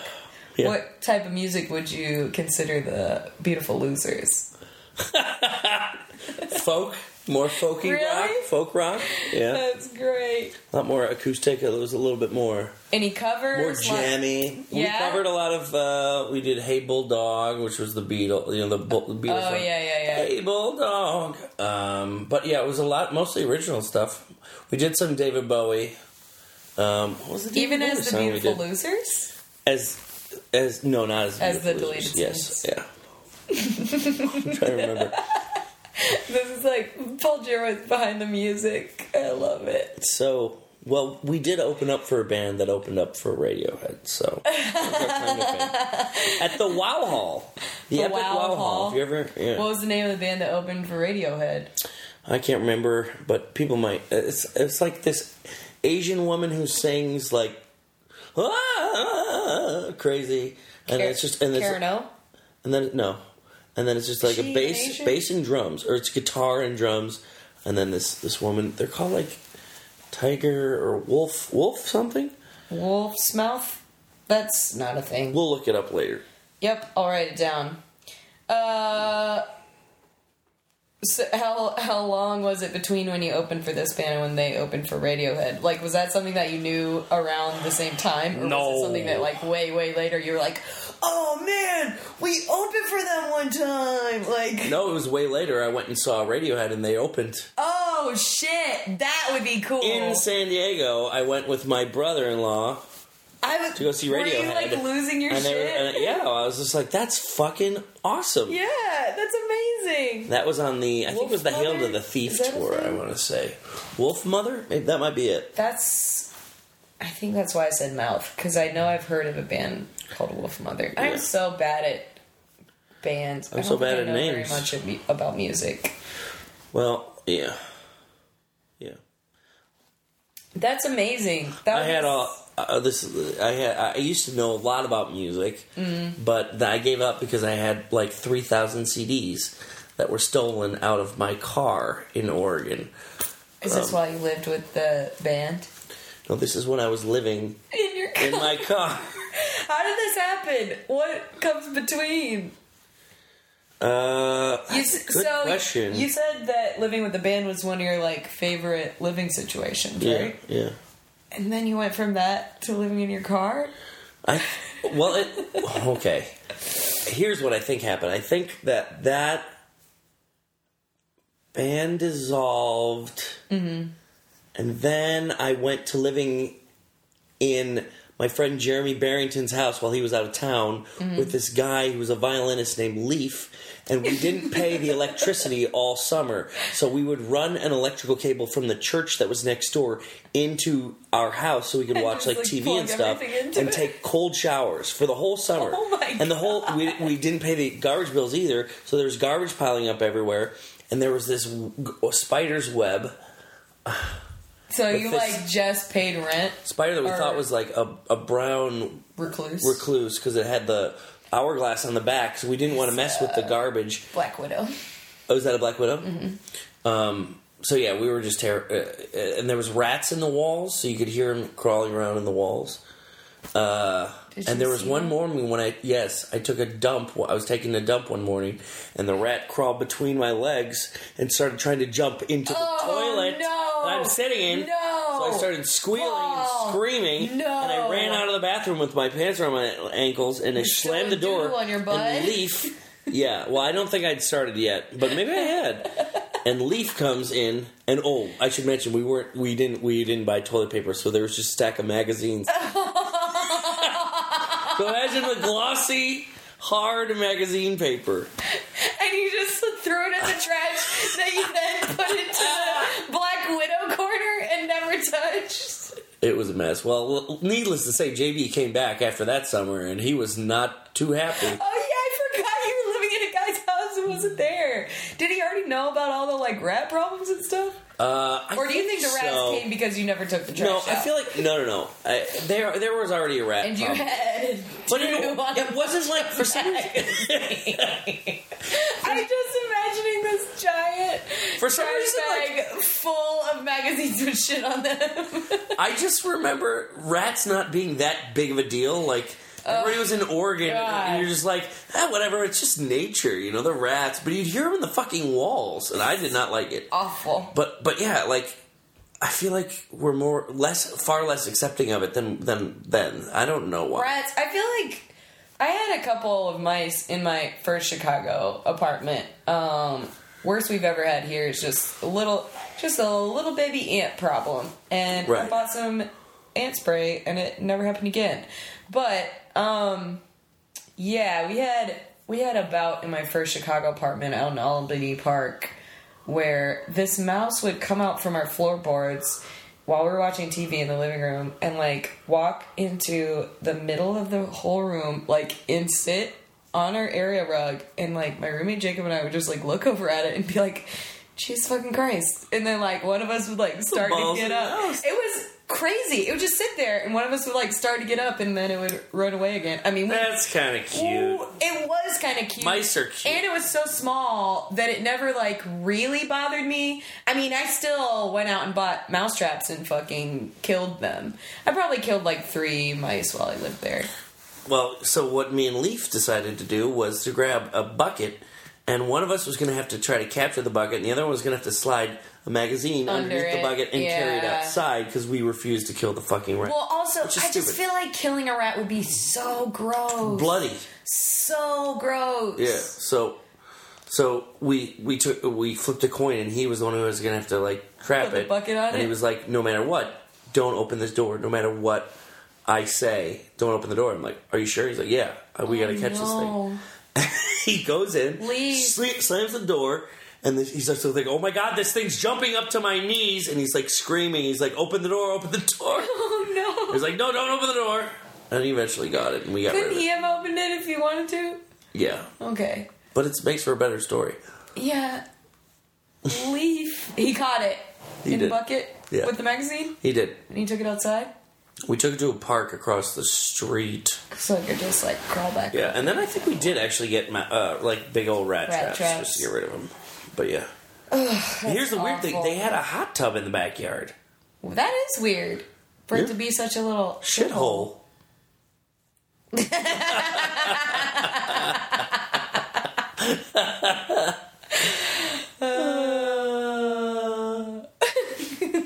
Yeah. What type of music would you consider the Beautiful Losers? Folk, more folky Really? rock, folk rock. Yeah, That's great. a lot more acoustic. It was a little bit more Any covers? more Like- jammy. We covered a lot of. uh We did "Hey Bulldog," which was the Beatles. You know the, the Beatles. Oh song. yeah, yeah, yeah. Hey Bulldog. Um, but yeah, it was a lot, mostly original stuff. We did some David Bowie. Um, what was the David Even Bowie as the Beautiful? Losers. As as no, not as As the deleted Losers. Yes, yeah. I'm trying to remember. This is like Paul Jarrett's behind the music. I love it. So, well, we did open up for a band that opened up for Radiohead. So, at the Wow Hall, the, The Epic Wow Wow, Hall. Hall? Have you ever? Yeah. What was the name of the band that opened for Radiohead? I can't remember, but people might. It's it's like this Asian woman who sings like ah, crazy, and Car- it's just and it's Karen O? and then no, and then it's just like a bass, Asian? bass and drums, or it's guitar and drums, and then this this woman. They're called like Tiger or Wolf, Wolf something. Wolf's Mouth? That's not a thing. We'll look it up later. Yep, I'll write it down. Uh, So how how long was it between when you opened for this band and when they opened for Radiohead? Like, was that something that you knew around the same time, or was No. it something that like way way later you were like, oh man, we opened for them one time, like, No, it was way later. I went and saw Radiohead, and they opened oh shit, that would be cool. in San Diego. I went with my brother-in-law I would to go see Were Radiohead. you like losing your and they were- and, yeah, I was just like, "That's fucking awesome." yeah, that's amazing. That was on the, I think it was the Wolf Hail to the Thief Is that a tour. I want to say, Wolfmother. Maybe that might be it. That's. I think that's why I said mouth because I know I've heard of a band called Wolfmother. Yeah. I'm so bad at bands. I'm I don't so bad at know names. Very much about music. Well, yeah, yeah. That's amazing. That I had was- all uh, this. I had. I used to know a lot about music, Mm-hmm. but I gave up because I had like three thousand CDs that were stolen out of my car in Oregon. Is this why you lived with the band No, this is when I was living in your car? in my car. How did this happen? What comes between? Uh, You, good so question. you said that living with the band was one of your like favorite living situations, yeah, right? yeah. And then you went from that to living in your car. I well, it okay. Here's what I think happened. I think that that band dissolved, mm-hmm. and then I went to living in my friend Jeremy Barrington's house while he was out of town mm-hmm. with this guy who was a violinist named Leaf. And we didn't pay the electricity all summer. So we would run an electrical cable from the church that was next door into our house so we could And watch like like, TV and stuff and it. take cold showers for the whole summer. Oh my and the whole we, we didn't pay the garbage bills either, so there was garbage piling up everywhere and there was this w- spider's web So you like just paid rent, spider that we thought was like a, a brown recluse, recluse because it had the hourglass on the back, so we didn't want to mess with the garbage. Black Widow. Oh, is that a black widow? Mm-hmm. Um, so yeah, we were just ter- uh, uh, and there was rats in the walls, so you could hear them crawling around in the walls. Uh, Did and there was one them? morning when I yes, I took a dump. I was taking a dump one morning, and the rat crawled between my legs and started trying to jump into the Oh, toilet no. that I'm sitting in. No. So I started squealing Oh, and screaming, no. and I ran out of the bathroom with my pants around my ankles, and I slammed the door. on your butt? And Leaf, yeah. Well, I don't think I'd started yet, but maybe I had. And Leaf comes in, and oh, I should mention we weren't, we didn't, we didn't buy toilet paper, so there was just a stack of magazines. Oh, so imagine the glossy, hard magazine paper. And you just threw it in the trash that you then put into the Black Widow corner and never touched. It was a mess. Well, needless to say, JB came back after that summer, and he was not too happy. Oh yeah, I forgot you were living in a guy's house who wasn't there. Did he already know about all the like rat problems and stuff? Uh, Or do you think the rats so. came because you never took the trash No, out? I feel like no, no, no. I, there, there was already a rat. and you problem. had But it, it wasn't like for some reason. I'm just imagining this giant For some reason, like- full of magazines with shit on them. I just remember rats not being that big of a deal. Like everybody was in Oregon, God. and you're just like, ah, whatever. It's just nature, you know, the rats. But you'd hear them in the fucking walls, and I did not like it. Awful. But but yeah, like I feel like we're more less, far less accepting of it than than then. I don't know why. Rats. I feel like I had a couple of mice in my first Chicago apartment. Um, worst we've ever had here is just a little, just a little baby ant problem, and I bought some ant spray, and it never happened again. But um, yeah, we had we had a bout in my first Chicago apartment out in Albany Park where this mouse would come out from our floorboards while we were watching TV in the living room and like walk into the middle of the whole room, like and sit on our area rug, and like my roommate Jacob and I would just like look over at it and be like, "Jesus fucking Christ!" And then like one of us would like start to get up. It was crazy. It would just sit there, and one of us would like start to get up, and then it would run away again. I mean, we, That's kind of cute. Ooh, it was kind of cute. Mice are cute. And it was so small that it never like really bothered me. I mean, I still went out and bought mousetraps and fucking killed them. I probably killed like three mice while I lived there. Well, so what me and Leaf decided to do was to grab a bucket and one of us was going to have to try to capture the bucket, and the other one was going to have to slide a magazine Under underneath the bucket and carry it outside because we refused to kill the fucking rat. Well, also, I just feel like killing a rat would be so gross. Bloody. So gross. Yeah. So, so we we took we flipped a coin, and he was the one who was going to have to like crap it. bucket on and it? he was like, "No matter what, don't open this door. No matter what I say, don't open the door." I'm like, "Are you sure?" He's like, "Yeah, we got to oh, catch this thing." He goes in, Leave. slams the door, and then he's like, so like, oh my god, this thing's jumping up to my knees, and he's like screaming. He's like, open the door, open the door. Oh no. He's like, no, don't open the door. And he eventually got it, and we got Couldn't he have opened it if he wanted to? Yeah, Okay. but it makes for a better story. Yeah. Leaf. He caught it He in did. a bucket Yeah. with the magazine, He did. and he took it outside We took it to a park across the street. so it could just like crawl back. Yeah, and then I think we did actually get ma- uh, like big old rat, Rat traps, traps. just to get rid of them. But yeah. Here's the weird thing: they had a hot tub in the backyard. That is weird for Yeah. it to be such a little Shithole.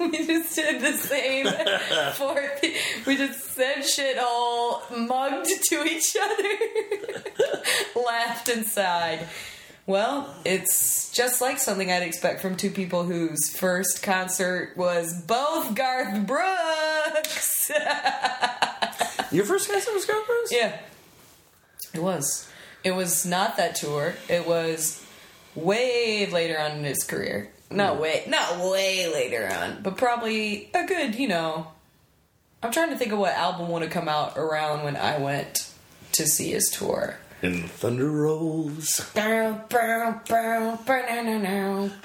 we just did the same for we just said shithole mugged to each other laughed and sighed well it's just like something i'd expect from two people whose first concert was both garth brooks. Your first concert was Garth Brooks? yeah. It was. It was not that tour. It was way later on in his career. Not hmm. way not way later on but probably a good you know i'm trying to think of what album would have come out around when i went to see his tour And the thunder rolls.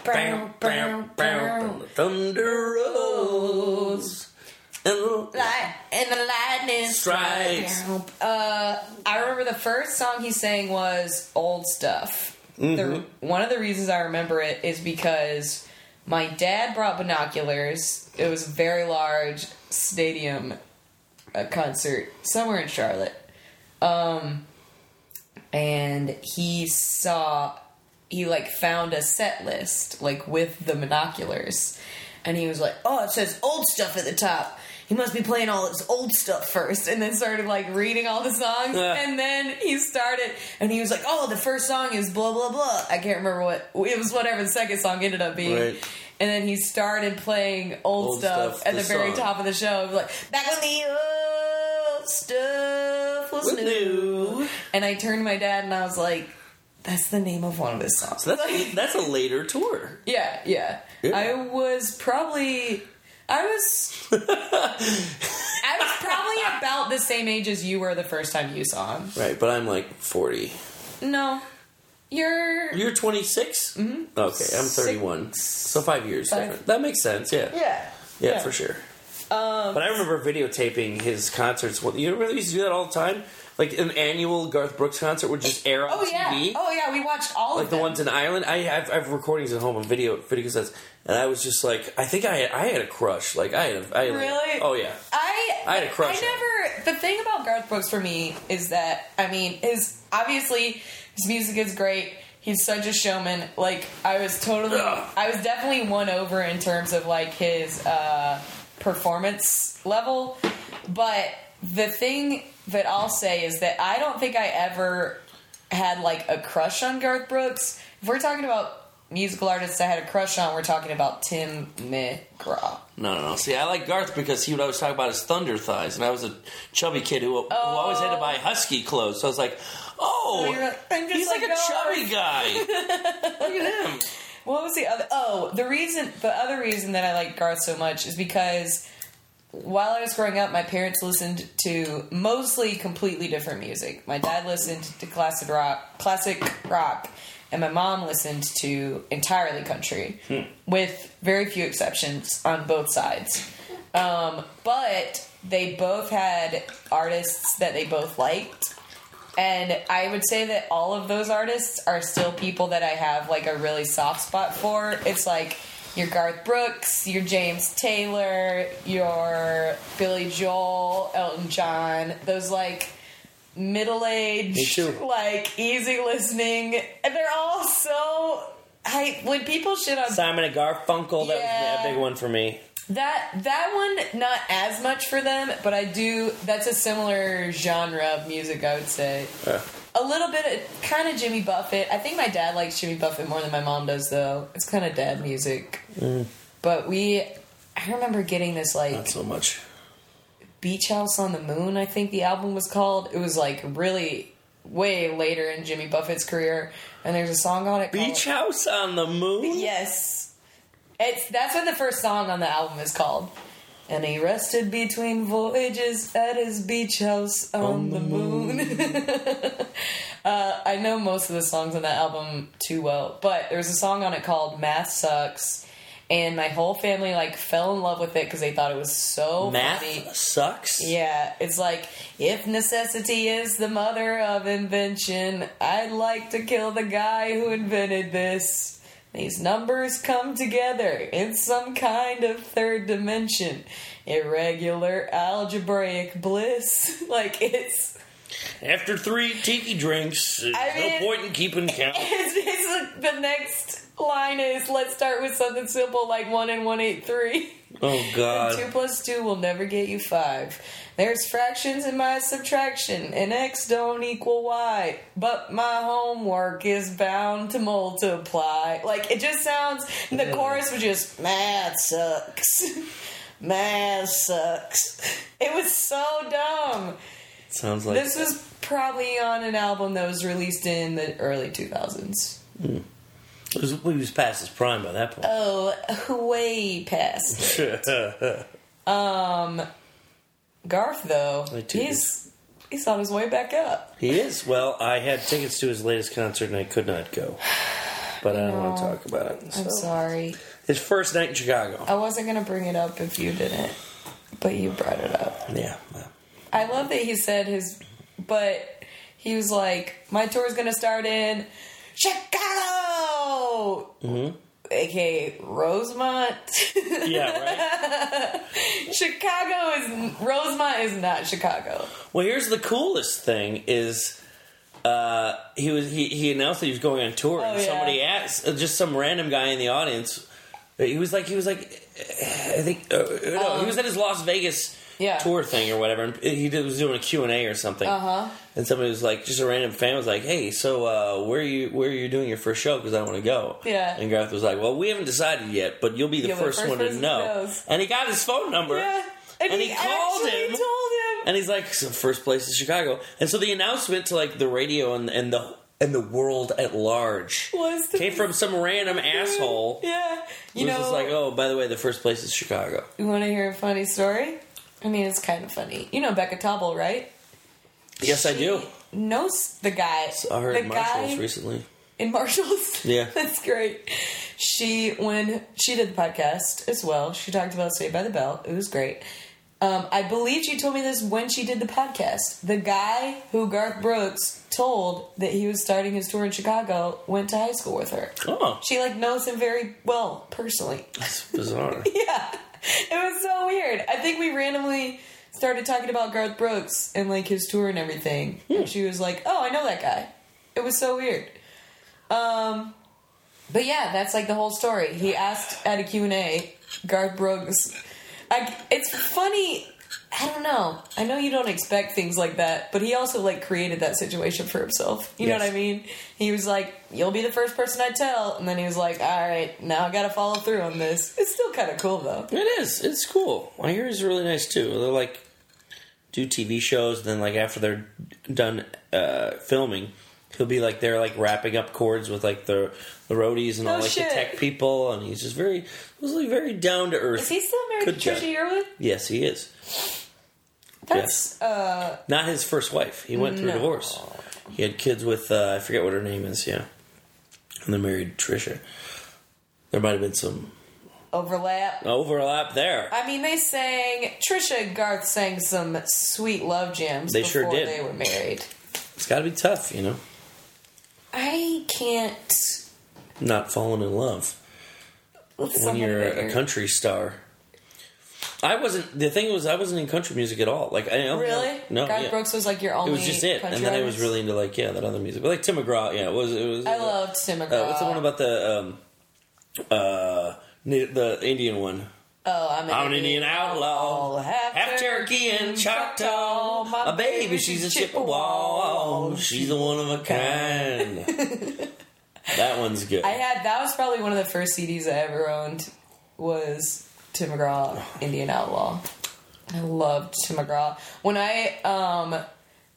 Bow. The thunder rolls. And the- Light and the lightning Strikes. Uh, I remember the first song he sang was "Old Stuff." The, one of the reasons I remember it is because my dad brought binoculars. It was a very large stadium uh, concert somewhere in Charlotte, um, and he saw he like found a set list like with the binoculars. And he was like oh it says old stuff at the top. He must be playing all his old stuff first and then started like reading all the songs. Yeah. and then he started and he was like oh the first song is blah blah blah. I can't remember what it was whatever the second song ended up being. Right. and then he started playing old, Old stuff, Stuff, at the the, very top of the show. Like back when the uh, stuff was new. and i turned to my dad and i was like that's the name of one of his songs So that's, that's a later tour. yeah, yeah. Yeah. I was probably I was I was probably about the same age as you were the first time you saw him. Right, but I'm like 40. No. You're You're 26? Mm-hmm. Okay, I'm 31. So five years Five. different. That makes sense, yeah. Yeah. Yeah, for sure. Um, But I remember videotaping his concerts. You remember they used to do that all the time? Like an annual Garth Brooks concert would just air on Oh yeah. TV. Oh yeah, we watched all like of the them. ones in Ireland. I have, I have recordings at home of video video cassettes, and I was just like, I think I had, I had a crush. Like I had, a, I had Really? oh yeah, I I had a crush I never. The thing about Garth Brooks for me is that I mean, his obviously his music is great. He's such a showman. Like I was totally, Ugh. I was definitely won over in terms of like his uh, performance level. But the thing that I'll say is that I don't think I ever had like a crush on Garth Brooks. If we're talking about musical artists I had a crush on, we're talking about Tim McGraw. No, no, no. See, I like Garth because he would always talk about his thunder thighs, and I was a chubby kid who, who always had to oh. buy husky clothes. So I was like, oh, So like, he's like, like a chubby guy. Look at him. What was the other? Oh, the reason, the other reason that I like Garth so much is because while I was growing up, my parents listened to mostly completely different music. My dad listened to classic rock, classic rock, and my mom listened to entirely country, with very few exceptions on both sides. Um, but they both had artists that they both liked. And I would say that all of those artists are still people that I have like a really soft spot for. It's like your Garth Brooks, your James Taylor, your Billy Joel, Elton John, those like middle aged, like easy listening, and they're all so. I when people shit on Simon and Garfunkel, that Yeah. was a big one for me. That that one, not as much for them, but I do. That's a similar genre of music, I would say. Uh, A little bit of kind of Jimmy Buffett. I think my dad likes Jimmy Buffett more than my mom does, though. It's kind of dad music. But we, I remember getting this like not so much. Beach House on the Moon, I think the album was called. It was like really way later in Jimmy Buffett's career, and there's a song on it. Beach called, House on the Moon? Yes, it's that's what the first song on the album is called. And he rested between voyages at his beach house on, On the, the moon. uh, I know most of the songs on that album too well, but there's a song on it called "Math Sucks," and my whole family like fell in love with it because they thought it was so Math funny. sucks? Yeah, it's like if necessity is the mother of invention, I'd like to kill the guy who invented this. These numbers come together in some kind of third dimension. Irregular algebraic bliss. Like it's After three tiki drinks, there's I mean- no point in keeping count. it's, it's the next line is let's start with something simple like one and one eight three. Oh, God. Two plus two will never get you five. There's fractions in my subtraction, and x don't equal y. But my homework is bound to multiply. Like it just sounds. The chorus was just math sucks, math sucks. It was so dumb. Sounds like This was probably on an album that was released in the early 2000s. it was, he was past his prime by that point. Oh, way past. Um, Garth though, he's he's on his way back up. he is. Well, I had tickets to his latest concert and I could not go. But I don't want to talk about it. I'm so. sorry. His first night in Chicago. I wasn't gonna bring it up if you didn't, but you brought it up. Yeah. well, I love that he said his, but he was like, my tour's gonna start in Chicago, Mm-hmm. Aka Rosemont. Yeah, right. Chicago is Rosemont is not Chicago. Well, here's the coolest thing is uh, he was he, he announced that he was going on tour, and Oh, yeah. somebody asked uh, just some random guy in the audience. uh, He was like he was like I think uh, no, he was at his Las Vegas Um, Yeah. tour thing or whatever, and he did, was doing a Q and A or something. Uh huh. And somebody was like, just a random fan was like, "Hey, so uh, where are you where are you doing your first show? Because I want to go." Yeah. And Garth was like, "Well, we haven't decided yet, but you'll be the You'll be the first, first one to know." knows. And he got his phone number. Yeah. And he called him. Him. And he's like, so first place is Chicago. And so the announcement to like the radio and, and the and the world at large Was came from some random asshole. Yeah. You was know, just like, oh, by the way, the first place is Chicago. you want to hear a funny story? I mean, it's kind of funny. You know Becca Tobble, right? Yes, I do. Knows the guy. I heard the Marshalls guy recently. in Marshalls. Yeah. that's great. She when she did the podcast as well. She talked about Saved by the Bell. It was great. Um, I believe she told me this when she did the podcast. The guy who Garth Brooks told that he was starting his tour in Chicago went to high school with her. Oh, She like knows him very well personally. that's bizarre. Yeah, it was so weird. I think we randomly started talking about Garth Brooks and like his tour and everything, and she was like, "Oh, I know that guy." It was so weird. Um, but yeah, that's like the whole story. He asked at a Q and A, Garth Brooks. I, it's funny. I don't know. I know you don't expect things like that, but he also like created that situation for himself. You know what I mean? He was like, "You'll be the first person I tell," and then he was like, "All right, now I got to follow through on this." It's still kind of cool though. It is. It's cool. I hear he's really nice too. They're like do TV shows, and then like after they're done uh, filming, he'll be like they're like wrapping up chords with like the the roadies and all No like shit. the tech people, and he's just very was like very down to earth. Is he still married Good to Trisha. Yearwood? Yes, he is. That's uh Not his first wife. He went through No. a divorce. He had kids with uh, I forget what her name is. Yeah, and then married Trisha. There might have been some overlap. overlap there. I mean, they sang Trisha and Garth sang some sweet love jams They before sure did. they were married. It's got to be tough, you know, I can't. not falling in love with when you're a country star. I wasn't. The thing was, I wasn't in country music at all. Like, I don't Really? No, Garth yeah. Brooks was like your only. It was just it, and then I was really into like yeah that other music, but like Tim McGraw. Yeah, it was. It was. I uh, loved Tim McGraw. Uh, what's the one about the um, uh, the the Indian one? Oh, I'm an, I'm an Indian outlaw, half, half turkey and Choctaw. My baby, she's a Chippewa. She's a one of a kind. that one's good. I had that was probably one of the first CDs I ever owned was Tim McGraw, Indian Outlaw. I loved Tim McGraw. When I um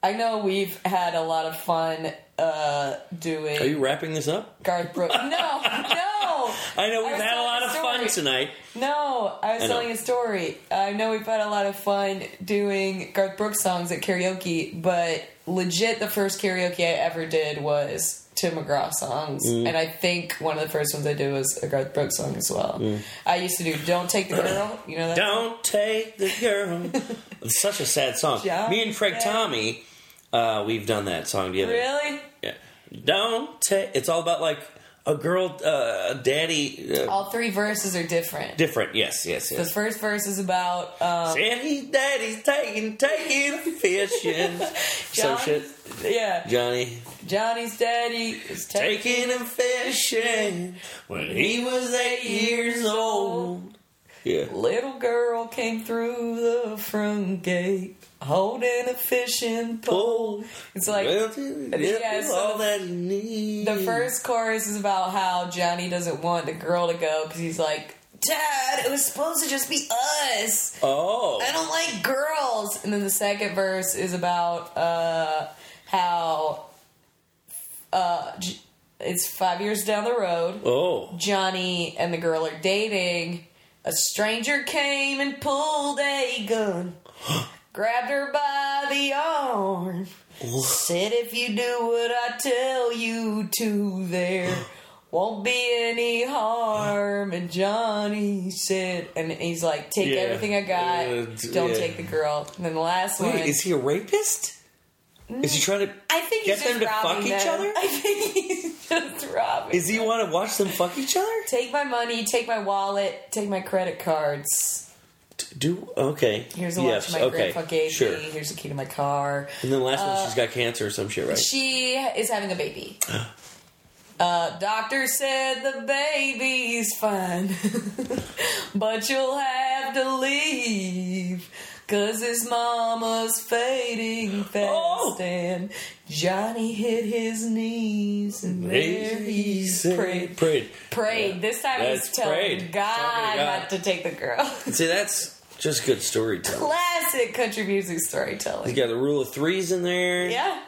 I know we've had a lot of fun uh doing Are you wrapping this up? Garth Brooks. No, no. I know we've was had a lot of fun tonight. No, I was I telling a story. I know we've had a lot of fun doing Garth Brooks songs at karaoke, but legit, the first karaoke I ever did was Tim McGraw songs, Mm. and I think one of the first ones I did was a Garth Brooks song as well. I used to do "Don't Take the Girl," you know that. Mm. Don't take the girl. it's such a sad song. John Me and Craig Depp. Tommy, uh, we've done that song together. Really? Yeah. Don't take. It's all about like a girl, uh, a daddy. Uh, All three verses are different. different. Yes, yes, yes. The first verse is about um, his daddy's taking, taking fishing. so shit. Yeah, Johnny Johnny's daddy is taking. taking him fishing when he was eight years old. Yeah. Little girl came through the front gate holding a fishing pole. It's like well, yeah, so all that you need. the first chorus is about how Johnny doesn't want the girl to go because he's like, Dad, it was supposed to just be us. Oh. I don't like girls. And then the second verse is about uh, how uh, it's five years down the road. Oh. Johnny and the girl are dating. A stranger came and pulled a gun, grabbed her by the arm, said, If you do what I tell you to, there won't be any harm. And Johnny said, and he's like, Take Yeah. everything I got, Uh, don't yeah. take the girl. And then the last one. Is he a rapist? Is he trying to? I think get he's just them to fuck robbing each other? I think he's just robbing. Is he them. want to watch them fuck each other? Take my money, take my wallet, take my credit cards. Do okay. Here's a yes, watch my okay, grandpa gave sure. me. Here's the key to my car. And then the last one, she's got cancer or some shit, right? She is having a baby. Uh, doctor said the baby's fine, but you'll have to leave. Cause his mama's fading fast, Oh. and Johnny hit his knees, and there he prayed. prayed. Prayed. This time he's telling prayed. God, God. not to take the girl. See, that's just good storytelling. Classic country music storytelling. You got the rule of threes in there. Yeah.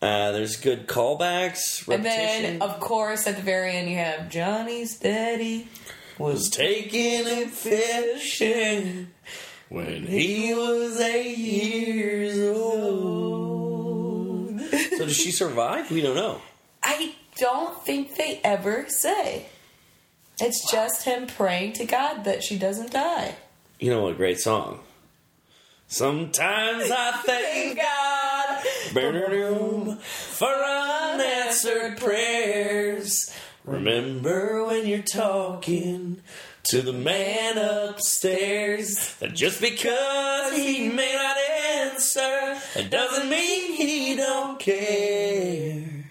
Uh, there's good callbacks. And then, of course, at the very end, you have Johnny's daddy was taking him fishing when he was eight years old. so does she survive? We don't know. I don't think they ever say. It's just him praying to God that she doesn't die. You know what? A great song. Sometimes I thank God for unanswered prayers. Remember when you're talking to the man upstairs that just because he may not answer, it doesn't mean he don't care.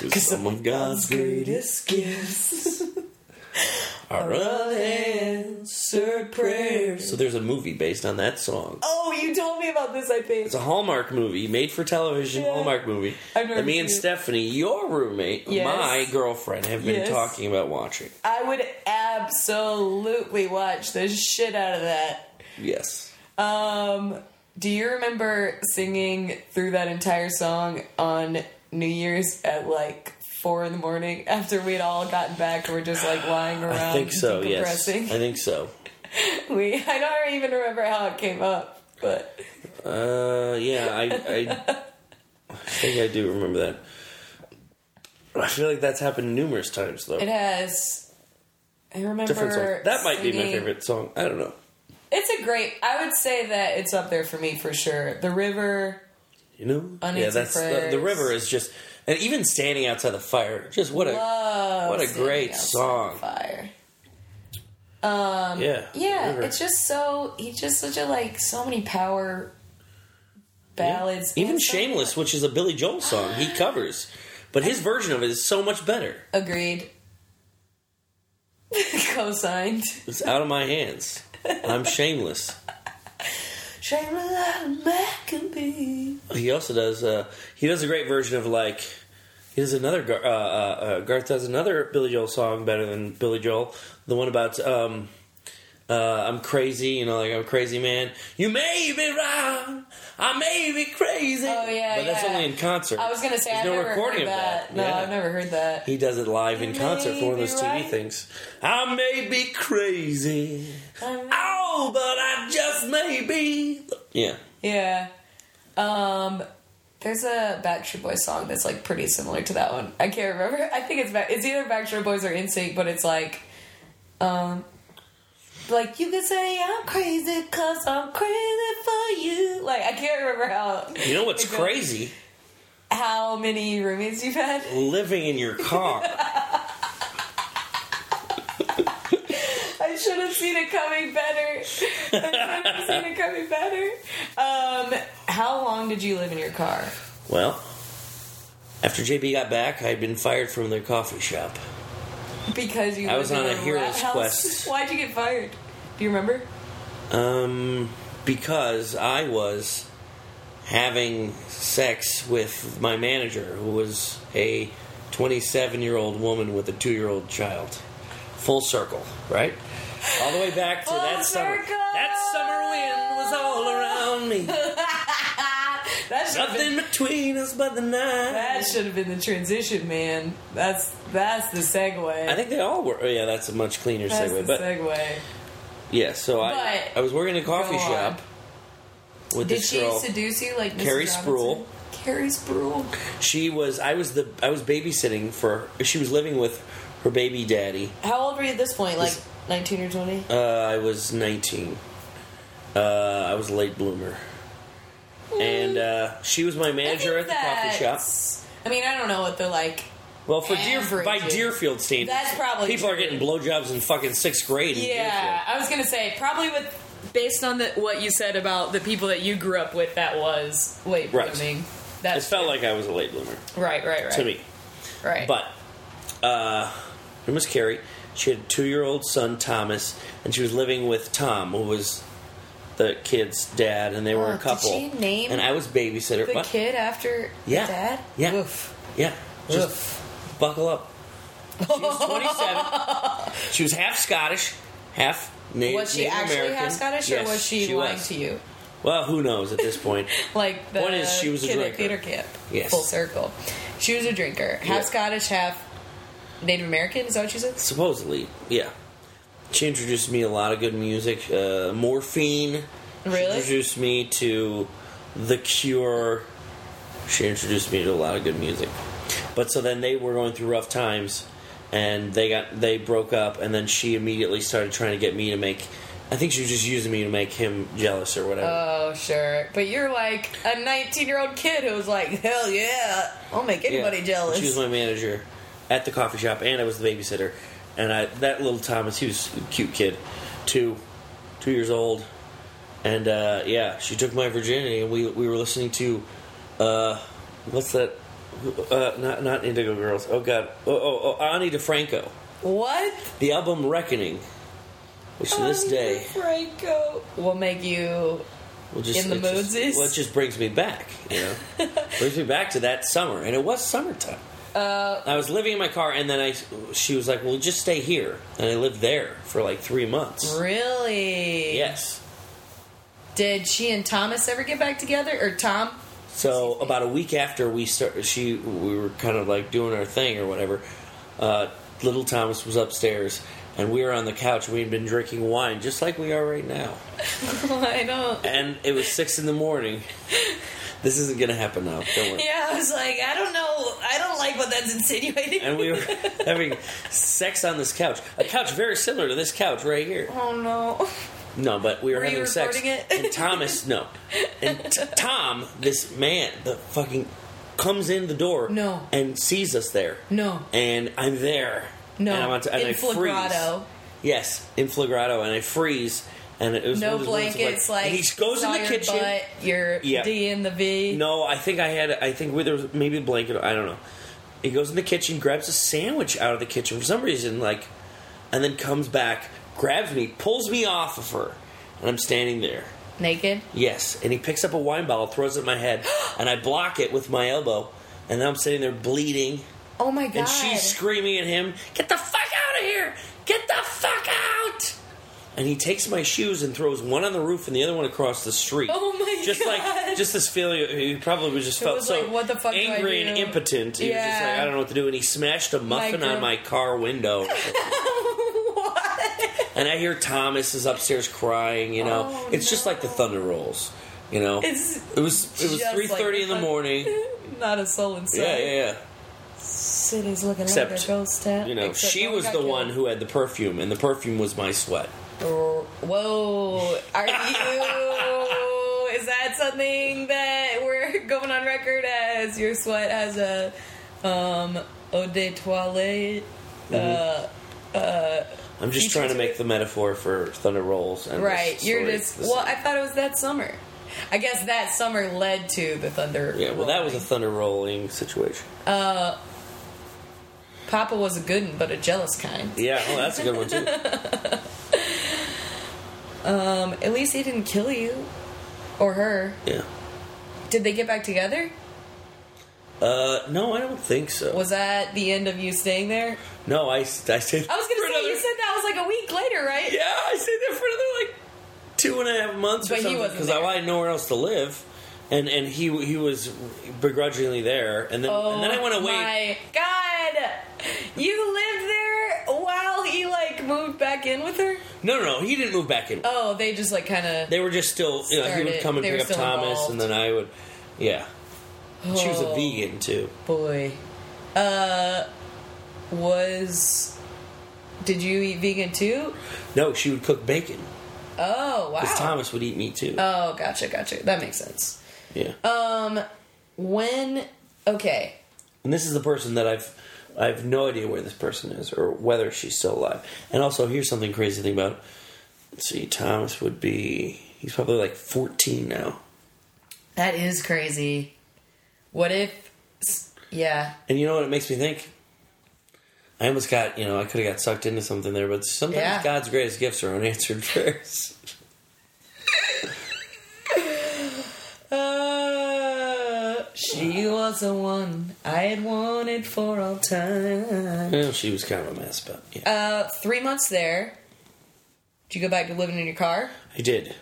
Cause some of God's greatest gifts are unanswered prayers. So there's a movie based on that song. Oh, you told me about this, I think. It's a Hallmark movie, made for television Yeah. Hallmark movie. I've never that me and it. Stephanie, your roommate, Yes. my girlfriend, have been Yes. talking about watching. I would absolutely watch the shit out of that. Yes. Um, do you remember singing through that entire song on New Year's at like four in the morning after we'd all gotten back and we're just like lying around? I think so, yes. I think so. We I don't even remember how it came up, but Uh, yeah, I, I, I think I do remember that. I feel like that's happened numerous times, though. it has. I remember Different. That might be my favorite song. I don't know. It's a great. I would say that it's up there for me for sure. The river. You know? yeah, that's the, the river is just, and even standing outside the fire, just what a Love what a Standing great Outside song. Fire. Um, yeah, Yeah, whatever. it's just so he's just such a like so many power ballads. even and so- "Shameless," which is a Billy Joel song, he covers, but his version of it is so much better. Agreed. Co-signed. It's out of my hands. I'm shameless. Shameless as man can be. He also does. Uh, he does a great version of like. He does another. Gar- uh, uh, uh, Garth does another Billy Joel song better than Billy Joel. The one about um, uh, I'm crazy. You know, like I'm a crazy man. You may be wrong. I may be crazy. Oh yeah, but that's yeah. only in concert. I was gonna say There's I've no never recording heard of that. No, Yeah. I've never heard that. He does it live in concert for one of those be TV right. things. I may be crazy. But I just may be. Yeah. Yeah. Um there's a Backstreet Boys song that's like pretty similar to that one. I can't remember. I think it's Back- it's either Backstreet Boys or NSYNC, but it's like um like you could say I'm crazy cause I'm crazy for you. Like I can't remember how You know what's crazy? how many roommates you've had. Living in your car. I should have seen it coming better. I should have seen it coming better. Um, how long did you live in your car? well, after JB got back, I had been fired from their coffee shop. Because you I was on a hero's quest. Why'd you get fired? Do you remember? Um, because I was having sex with my manager, who was a 27 year old woman with a two year old child. Full circle, right? All the way back to Full that summer. That summer wind was all around me. That should have Nothing been, between us but the night. that should have been the transition, man. That's that's the segue. I think they all were. Oh, yeah, that's a much cleaner that's segue. the But segue. yeah, so I But- I was working in a coffee Go on. shop with Did this she girl. seduce you like Mrs. Carrie Robinson? Spruill. Carrie Spruill. She was. I was the. I was babysitting for. She was living with her baby daddy. How old were you at this point? Like 19 or 20? Uh, I was 19. Uh, I was a late bloomer, and uh, she was my manager at the coffee shop. I mean, I don't know what they're like. Well, for Deer, by Deerfield standards, That's probably people are true. getting blowjobs in fucking sixth grade. Yeah, I was gonna say probably with based on the, what you said about the people that you grew up with, that was late Right. blooming. That's It felt like I was a late bloomer right, right, right. to me. right? But uh, her was Carrie. She had a two-year-old son Thomas, and she was living with Tom, who was the kid's dad, and they were Oh, a did couple. she name and I was babysitter. the What? kid after Yeah. dad. Yeah. Oof. Yeah, just Oof. buckle up. She was 27. she was half Scottish, half Native, Was she Native actually American. half Scottish, or was she, she lying was. to you? Well, who knows at this point? Like the Point is, she was a drinker. at theater camp. Yes. Full circle. She was a drinker. Half Yeah. Scottish, half Native American. Is that what you said? Supposedly, yeah. She introduced me to a lot of good music. Uh, Morphine. She Really? introduced me to The Cure. She introduced me to a lot of good music. But so then they were going through rough times, and they got they broke up, and then she immediately started trying to get me to make. I think she was just using me to make him jealous or whatever. Oh, sure. But you're like a 19 year old kid who's like, hell yeah, I'll make anybody Yeah. jealous. She was my manager at the coffee shop, and I was the babysitter. And I, that little Thomas, he was a cute kid, two, two years old. And uh, yeah, she took my virginity, and we we were listening to, uh, what's that? Uh, not not Indigo Girls. Oh God. Oh oh, oh Ani DiFranco. what? The album Reckoning, which to this day DeFranco will make you. will just In the moodsies? well, it just brings me back. You know, brings me back to that summer, and it was summertime. Uh, I was living in my car, and then I, she was like, "Well, just stay here," and I lived there for like three months. really? Yes. Did she and Thomas ever get back together, or Tom? So about a week after we start, she we were kind of like doing our thing or whatever. Uh, little Thomas was upstairs, and we were on the couch. We had been drinking wine, just like we are right now. I don't. And it was six in the morning. This isn't gonna happen now. Don't worry. Yeah, I was like, I don't know. I don't like what that's insinuating. And we were having sex on this couch, a couch very similar to this couch right here. oh no. No, but we were, Were having sex. it? And Thomas, no. And t- Tom, this man, the fucking comes in the door No. and sees us there. No. And I'm there. No. And I'm on t- and In I freeze. Yes, in Flagrado, and I freeze, and it was No one of of, blankets, like, and he goes in the your kitchen. butt, your Yeah. D and the V. No, I think I had. I think there was maybe a blanket. I don't know. He goes in the kitchen, grabs a sandwich out of the kitchen for some reason, like, and then comes back, grabs me, pulls me off of her, and I'm standing there. Naked. Yes, and he picks up a wine bottle, throws it at my head, and I block it with my elbow, and then I'm sitting there bleeding, Oh my god. and she's screaming at him, "Get the fuck out of here! Get the fuck out!" And he takes my shoes and throws one on the roof and the other one across the street. Oh my just God. Just like just this feeling. He probably just felt so like, what the fuck angry and impotent. He was just Yeah. like, I don't know what to do. And he smashed a muffin girl- on my car window. what? and I hear Thomas is upstairs crying. You know, Oh, it's just like the Thunder Rolls. You know, It's it was it was three thirty like in the morning. Not a soul inside. Yeah, yeah, yeah. City's looking Except, like a ghost town. You know, Except she was the killed. one who had the perfume, and the perfume was my sweat. Whoa, are you? is that something that we're going on record as? Your sweat has a um, eau de toilette. Mm-hmm. Uh, I'm just trying to make the metaphor for Thunder Rolls. And right, you're just. Well, I thought it was that summer. I guess that summer led to the thunder. yeah, well, that was a. Thunder Rolling situation. Papa was a good one, but a jealous kind. Yeah, well, that's a good one too. Um, at least he didn't kill you or her. Yeah. Did they get back together? Uh, no, I don't think so. Was that the end of you staying there? no, I, I stayed. I was gonna say another- you said that was like a week later, right? Yeah, I stayed there for another like two and a half months or But he something wasn't because I had nowhere else to live, and and he he was begrudgingly there, and then and then I went away. Oh My God, you lived there while he like moved back in with her. No, no, no, he didn't move back in. Oh, they just like kind of. They were just still, you know, he would come and pick up Thomas, involved. and then I would, yeah. And She was a Oh. vegan too. Boy, uh, was. Did you eat vegan too? No, she would cook bacon Oh wow. because Thomas would eat meat too. Oh, gotcha, gotcha. That makes sense. Yeah, Um, when okay, and this is the person that I've. I have no idea where this person is or whether she's still alive. And also, here's something crazy to think about. Let's see, Thomas would be. He's probably like 14 now. that is crazy. What if? Yeah. And you know what it makes me think? I almost got, you know, I could have got sucked into something there, but sometimes Yeah. God's greatest gifts are unanswered prayers. She was the one I had wanted for all time. well, she was kind of a mess, but yeah. Uh, three months there. Did you go back to living in your car? I did.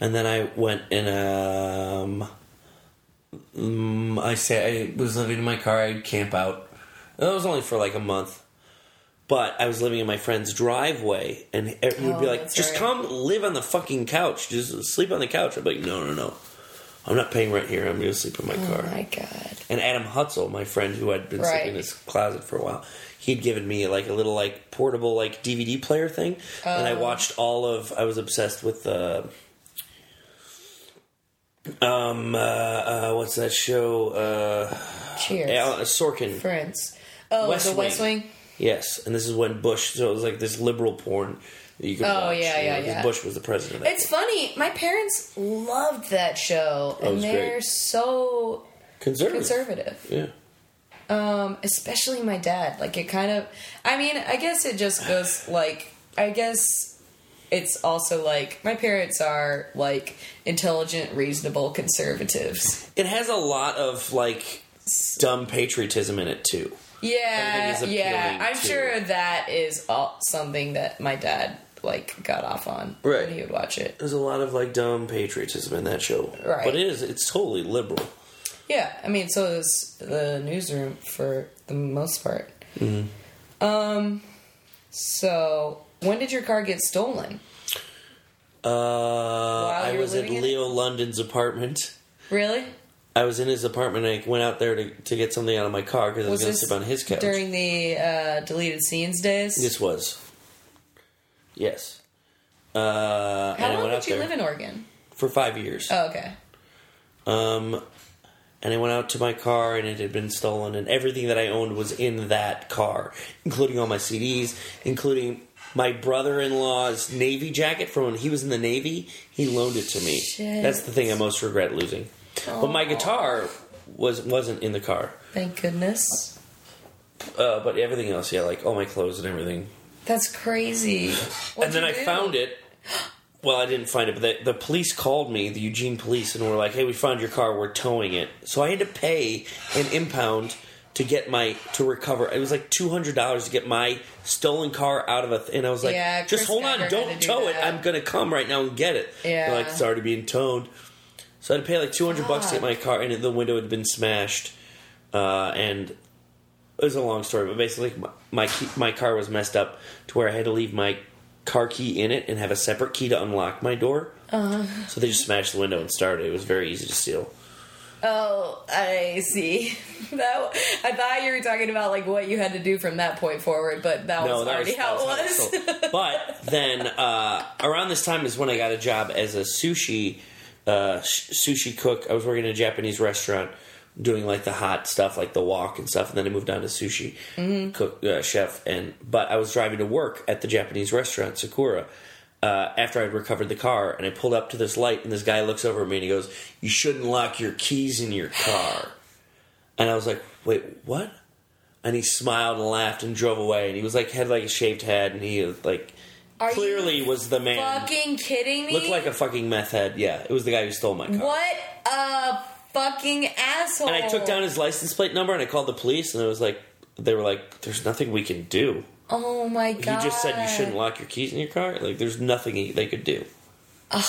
And then I went and, um, mm, I say I was living in my car, I'd camp out. That was only for like a month. But I was living in my friend's driveway, and he would Oh, be like, just right. come live on the fucking couch. Just sleep on the couch. I'd be like, no, no, no. I'm not paying rent here. I'm going to sleep in my car. Oh my god. And Adam Hutzel, my friend who had been Right. sitting in his closet for a while, he'd given me like a little like portable like DVD player thing, and I Oh. watched all of. I was obsessed with uh, um uh, uh what's that show? Uh, Cheers. Al- Sorkin. Friends. Oh, West the West Wing. Wing. Yes, and this is when Bush. So it was like this liberal porn you could Oh, watch. yeah, you know, yeah, yeah. Bush was the president. It's funny. My parents loved that show, Oh, it and they're great. so conservative. conservative. Yeah. Um, especially my dad. Like it kind of. I mean, I guess it just goes like. I guess it's also like my parents are like intelligent, reasonable conservatives. It has a lot of like dumb patriotism in it too. Yeah, yeah. I'm to- sure that is all, something that my dad like got off on Right. when he would watch it. There's a lot of like dumb patriotism in that show, Right. But it is it's totally liberal. Yeah, I mean, so is the newsroom for the most part. Mm-hmm. Um, so when did your car get stolen? Uh, I was at Leo London's apartment. Really? I was in his apartment. and I went out there to, to get something out of my car because I was, Was going to sleep on his couch. during the uh, deleted scenes days? this was, yes. Uh, How long did you live in Oregon? for five years. Oh, okay. Um, and I went out to my car, and it had been stolen, and everything that I owned was in that car, including all my CDs, including my brother-in-law's navy jacket from when he was in the navy. He loaned it to me. Shit. That's the thing I most regret losing. But my guitar was wasn't in the car. Thank goodness. Uh, but everything else, yeah, like all my clothes and everything. That's crazy. and then I found it. Well, I didn't find it, but the, the police called me, the Eugene police, and were like, "Hey, we found your car. We're towing it." So I had to pay an impound to get my to recover. It was like two hundred dollars to get my stolen car out of a. Th- and I was like, Yeah, "Just hold Geiger on, don't to do tow it. I'm gonna come right now and get it." Yeah. They're like it's already being towed. So I had to pay like two hundred bucks to get my car, and the window had been smashed, uh, and it was a long story, but basically, my my, key, my car was messed up to where I had to leave my car key in it and have a separate key to unlock my door. Uh-huh. So they just smashed the window and started. It was very easy to steal. Oh, I see. That I thought you were talking about like what you had to do from that point forward, but that was already how it that was. how it- but then uh, around this time is when I got a job as a sushi uh, sh- sushi cook. I was working in a Japanese restaurant doing like the hot stuff, like the wok and stuff. And then I moved on to sushi Mm-hmm. cook uh, chef. And but I was driving to work at the Japanese restaurant Sakura. Uh, after I'd recovered the car, and I pulled up to this light, and this guy looks over at me and he goes, "You shouldn't lock your keys in your car." And I was like, "Wait, what?" And he smiled and laughed and drove away. And he was like, had like a shaved head, and he like Are clearly was the man. fucking kidding me? Looked like a fucking meth head. Yeah, it was the guy who stole my car. what a fucking asshole! And I took down his license plate number and I called the police, and I was like, they were like, "There's nothing we can do." Oh my He god! just said you shouldn't lock your keys in your car. Like, there's nothing he, they could do. I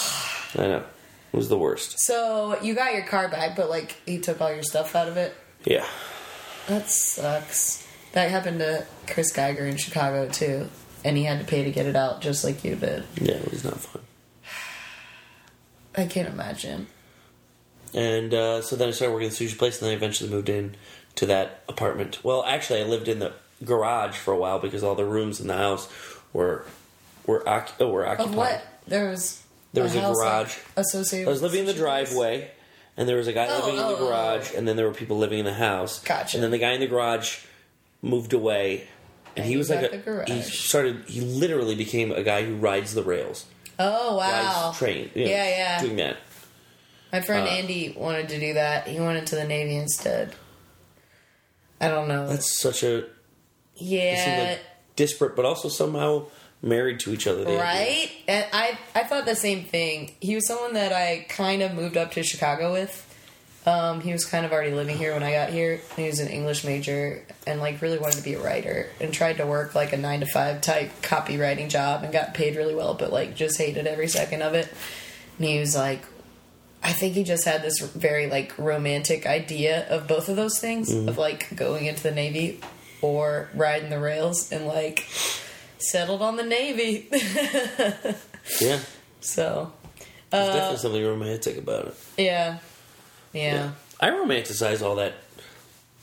know. It was the worst. So you got your car back, but like he took all your stuff out of it. Yeah. That sucks. That happened to Chris Geiger in Chicago too, and he had to pay to get it out, just like you did. Yeah, it was not fun. I can't imagine. And uh, so then I started working at the sushi place, and then I eventually moved in to that apartment. Well, actually, I lived in the garage for a while because all the rooms in the house were were, occ- oh, were occupied. Of what? There was. There was a house, garage. associated. I was living in the sushi place? driveway, and there was a guy Oh, living in oh, the garage, and then there were people living in the house. Gotcha. And then the guy in the garage moved away, and, And he was like a. the garage. He started. He literally became a guy who rides the rails, Oh wow! rides train. you know, Yeah, yeah. Doing that. My friend Uh, Andy wanted to do that. He went into the Navy instead. I don't know. That's such a. Yeah, like disparate, but also somehow married to each other. right. And I I thought the same thing. He was someone that I kind of moved up to Chicago with. Um, he was kind of already living here when I got here. He was an English major and like really wanted to be a writer and tried to work like a nine to five type copywriting job and got paid really well, but like just hated every second of it. And he was like, I think he just had this very like romantic idea of both of those things of like going into the Navy or riding the rails and like settled on the Navy. Yeah, so there's Uh, definitely something romantic about it. yeah, yeah. I romanticize all that.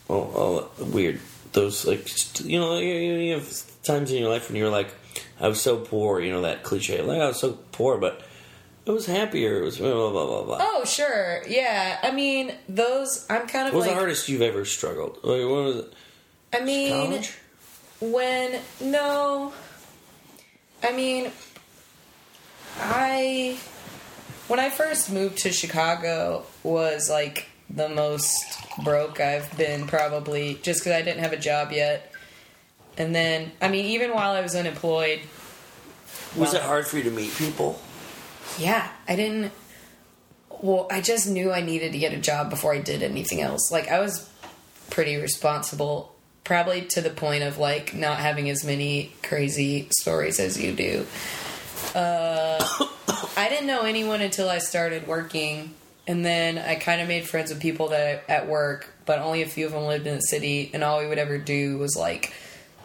All, all that weird. Those like you know you, you have times in your life when you're like, I was so poor. You know that cliche. Like I was so poor, but I was happier. It was blah blah blah blah. blah. Oh sure, yeah. I mean those. I'm kind of What was like. the hardest you've ever struggled? Like, what was it? I mean, College? when no i mean i when i first moved to chicago was like the most broke i've been probably just because i didn't have a job yet and then i mean even while i was unemployed Was well- it hard for you to meet people? Yeah i didn't well i just knew i needed to get a job before i did anything else. Like i was pretty responsible probably to the point of like not having as many crazy stories as you do. Uh, i didn't know anyone until i started working and then i kind of made friends with people that at work but only a few of them lived in the city and all we would ever do was like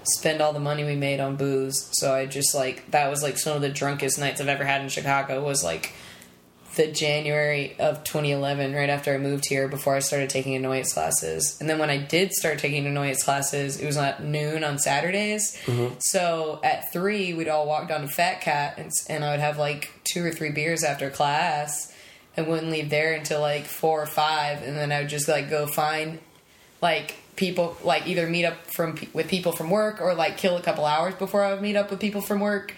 spend all the money we made on booze. So I just like that was like some of the drunkest nights I've ever had in Chicago was like the January of 2011, right after I moved here, before I started taking annoyance classes. And then when I did start taking annoyance classes, it was at noon on Saturdays. Mm-hmm. So at three, we'd all walk down to Fat Cat, and, and I would have like two or three beers after class. and wouldn't leave there until like four or five, and then I would just like go find like people like either meet up from with people from work or like kill a couple hours before I would meet up with people from work.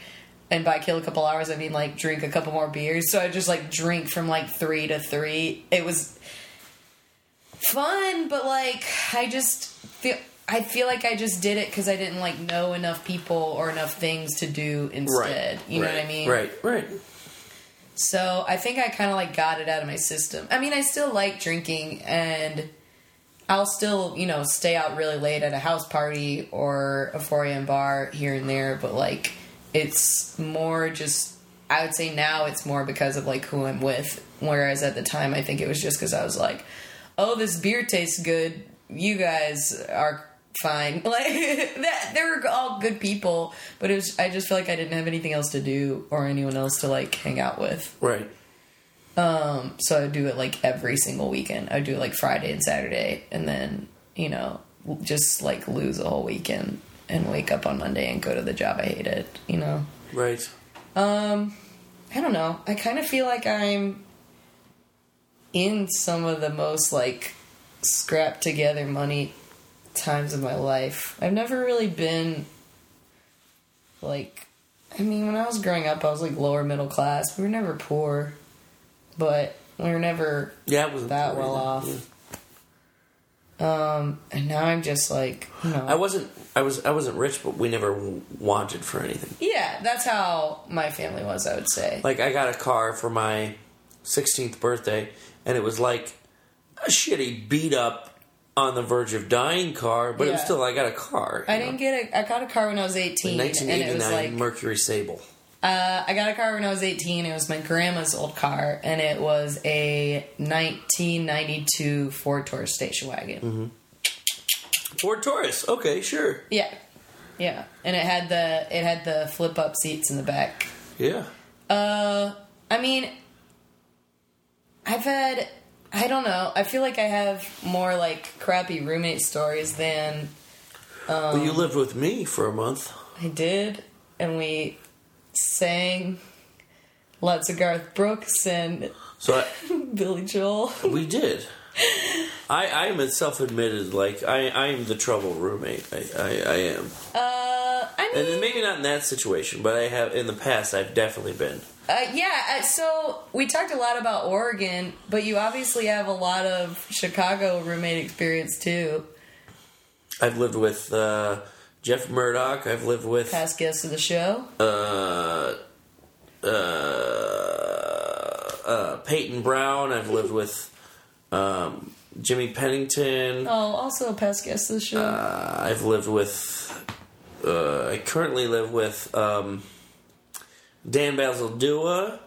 And by kill a couple hours, I mean like drink a couple more beers. So I just like drink from like three to three. It was fun, but like I just feel I feel like I just did it because I didn't like know enough people or enough things to do instead. You know right, what I mean? Right, right. So I think I kind of like got it out of my system. I mean, I still like drinking and I'll still, you know, stay out really late at a house party or a 4 a.m. bar here and there, but like it's more just, I would say now it's more because of like who I'm with. Whereas at the time, I think it was just because I was like, oh, this beer tastes good. You guys are fine. Like that, they were all good people, but it was. I just feel like I didn't have anything else to do or anyone else to like hang out with. Right. Um, so I would do it like every single weekend. I would do it like Friday and Saturday, and then you know just like lose a whole weekend and wake up on Monday and go to the job I hated. You know. Right. Um, I don't know. I kind of feel like I'm in some of the most like scrap together money times of my life. I've never really been like I mean, when I was growing up, I was like lower middle class. We were never poor, but we were never Yeah, it wasn't that well off. Yeah. Um, and now I'm just like, you know, I wasn't. I was. I wasn't rich, but we never wanted for anything. yeah, that's how my family was. I would say. Like I got a car for my 16th birthday, and it was like a shitty, beat up, on the verge of dying car, but it was still I got a car. I know? didn't get a. I got a car when I was A eighteen, and it 1989 was like Mercury Sable. Uh, I got a car when I was eighteen. It was my grandma's old car, and it was a 1992 Ford Taurus station wagon. Mm-hmm. Ford Taurus. Okay, sure. Yeah, yeah, and it had the it had the flip up seats in the back. Yeah. Uh, I mean, I've had. I don't know. I feel like I have more like crappy roommate stories than well, Um, you lived with me for a month. I did, and we sang lots of Garth Brooks and So I, Billy Joel. we did. I I am self-admitted like I I am the trouble roommate. I I, I am, Uh, I mean, and maybe not in that situation, but I have in the past. I've definitely been. uh, yeah. uh, So we talked a lot about Oregon, but you obviously have a lot of Chicago roommate experience too. I've lived with uh, Jeff Murdoch. I've lived with Past guests of the show. uh, uh, uh, Peyton Brown. I've lived with um, Jimmy Pennington. Oh, also a past guest of the show. Uh, I've lived with. Uh, I currently live with um, Dan Basildua.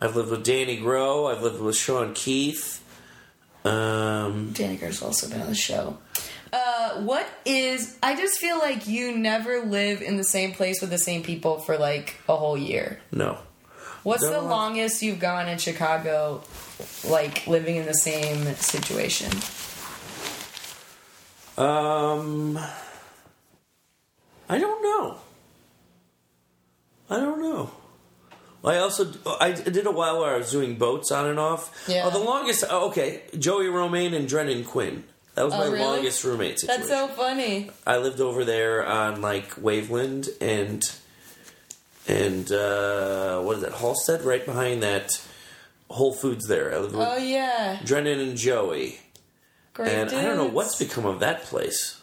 I've lived with Danny Grow. I've lived with Sean Keith. Um, Danny Gar's also been on the show. Uh, what is? I just feel like you never live in the same place with the same people for like a whole year. no. What's Don't the know. longest you've gone in Chicago, like living in the same situation? Um, I don't know. I don't know. I also I did a while where I was doing boats on and off. Yeah. Oh, the longest. Oh, okay, Joey Romaine and Drennan Quinn. That was Oh, my really? longest roommate situation. That's so funny. I lived over there on like Waveland and and uh, what is that Halsted right behind that Whole Foods there. I lived with Oh yeah, Drennan and Joey, great. and I don't know what's become of that place.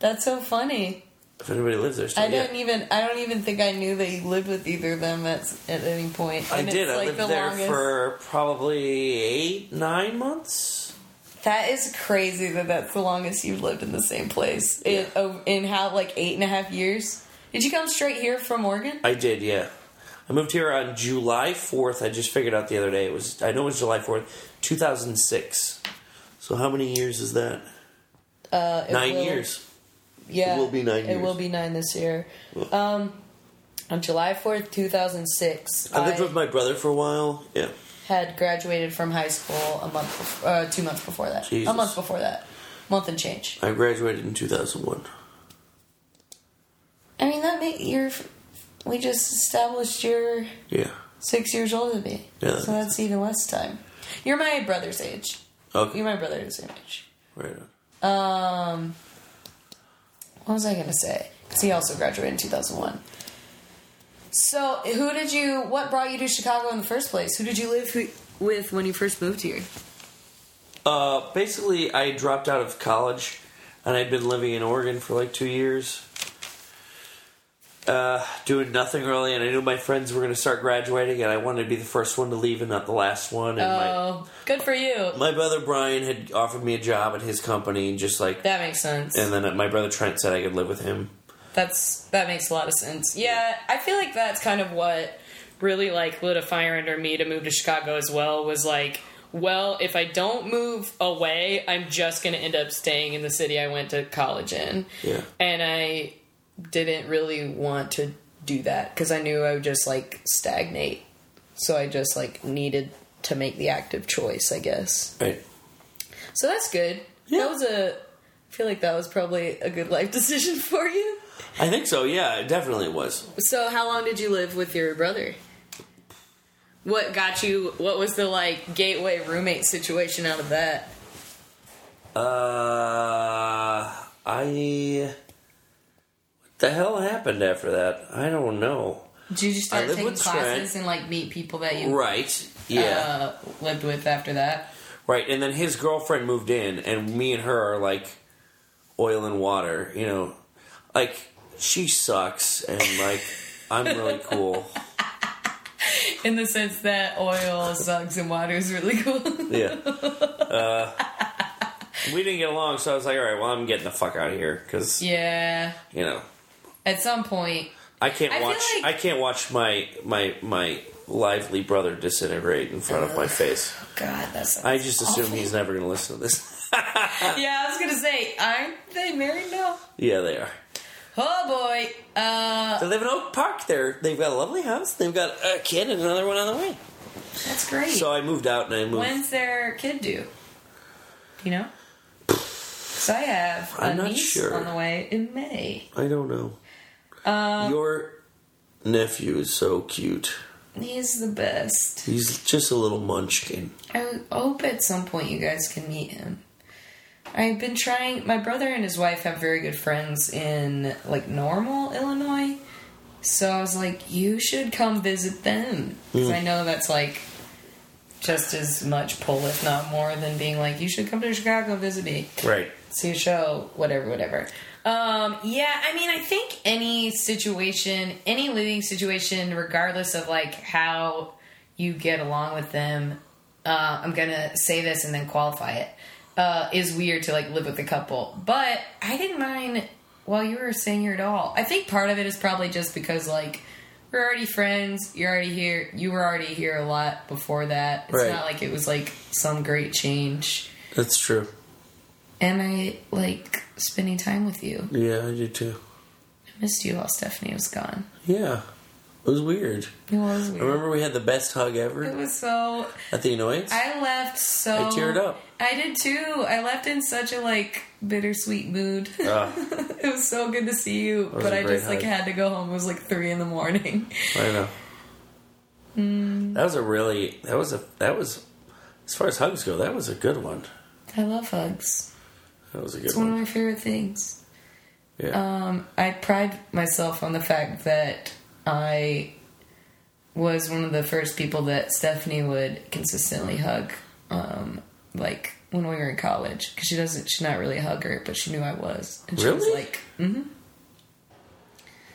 That's so funny. If anybody lives there, still, I yeah. don't even. I don't even think I knew that you lived with either of them at at any point. I did. I like, lived the there longest- for probably eight, nine months. That is crazy that that's the longest you've lived in the same place. In, oh, in how like eight and a half years? Did you come straight here from Oregon? I did, yeah. I moved here on July fourth. I just figured out the other day. It was I know it was July fourth, two thousand six. So how many years is that? Uh, Nine will- years. Yeah, It will be nine It years. will be nine this year. Um, on July fourth, two thousand six, I lived with my brother for a while. Yeah. Had graduated from high school a month, before, uh, two months before that. Jesus. A month before that, month and change. I graduated in 2001. I mean, that make you're. We just established you're Yeah. six years older than me, Yeah, so that's even less time. You're my brother's age. Okay. You're my brother's age. Right on. Um, what was I gonna say? Because he also graduated in 2001. So, who did you? What brought you to Chicago in the first place? Who did you live who, with when you first moved here? Uh, basically, I dropped out of college, and I'd been living in Oregon for like two years, uh, doing nothing really. And I knew my friends were going to start graduating, and I wanted to be the first one to leave and not the last one. And Oh, good for you. my my brother Brian had offered me a job at his company, and just like, That makes sense. and then my brother Trent said I could live with him. That's that makes a lot of sense. Yeah, I feel like that's kind of what really like lit a fire under me to move to Chicago as well. Was like, well, if I don't move away, I'm just going to end up staying in the city I went to college in. Yeah. and I didn't really want to do that because I knew I would just like stagnate. So I just like needed to make the active choice, I guess. Right. So that's good. Yeah. That was a. I feel like that was probably a good life decision for you. I think so. Yeah, it definitely was. So, how long did you live with your brother? What got you? What was the like gateway roommate situation out of that? Uh, I. What the hell happened after that? I don't know. Did you just start taking classes Trent. and like meet people that you Right. Yeah. uh, lived with after that? Right, and then his girlfriend moved in, and me and her are like oil and water. You know, like she sucks, and like I'm really cool. In the sense that oil sucks and water is really cool. Yeah. Uh, we didn't get along, so I was like, all right, well, I'm getting the fuck out of here because yeah. you know At some point, I can't I watch. like- I can't watch my my my lively brother disintegrate in front of my face. God, that's. I just assume awful. he's never going to listen to this. Yeah, I was gonna say, aren't they married now? yeah, they are. Oh boy. Uh, They live in Oak Park. There, they've got a lovely house. They've got a kid and another one on the way. that's great. So I moved out and I moved. When's their kid due? Do you know? So I have a I'm not niece sure. on the way in May. I don't know. Uh, Your nephew is so cute. He's the best. He's just a little munchkin. I hope at some point you guys can meet him. I've been trying. My brother and his wife have very good friends in like Normal, Illinois. So I was like, you should come visit them because I know that's like just as much pull, if not more, than being like, you should come to Chicago and visit me. Right. see a show, whatever, whatever. Um, yeah, I mean, I think any situation, any living situation, regardless of like how you get along with them, uh, I'm gonna say this and then qualify it. Uh, is weird to like live with a couple, but I didn't mind while you were saying your doll. I think part of it is probably just because like we're already friends. You're already here. You were already here a lot before that. It's Right. not like it was like some great change That's true. and I like spending time with you. Yeah, I do too. I missed you while Stephanie was gone. Yeah. It was weird. It was weird. Remember we had the best hug ever. It was so. at the annoyance? I left so. I teared up. I did too. I left in such a like bittersweet mood. Ah, it was so good to see you, but I just like had to go home. It was like three in the morning. I know. Mm. That was a really that was a that was as far as hugs go, that was a good one. I love hugs. That was a good It's one of one. my favorite things. Yeah. Um, I pride myself on the fact that I was one of the first people that Stephanie would consistently hug, um, like when we were in college. Because she doesn't, she's not really a hugger, but she knew I was, and she was Really? like, mm-hmm.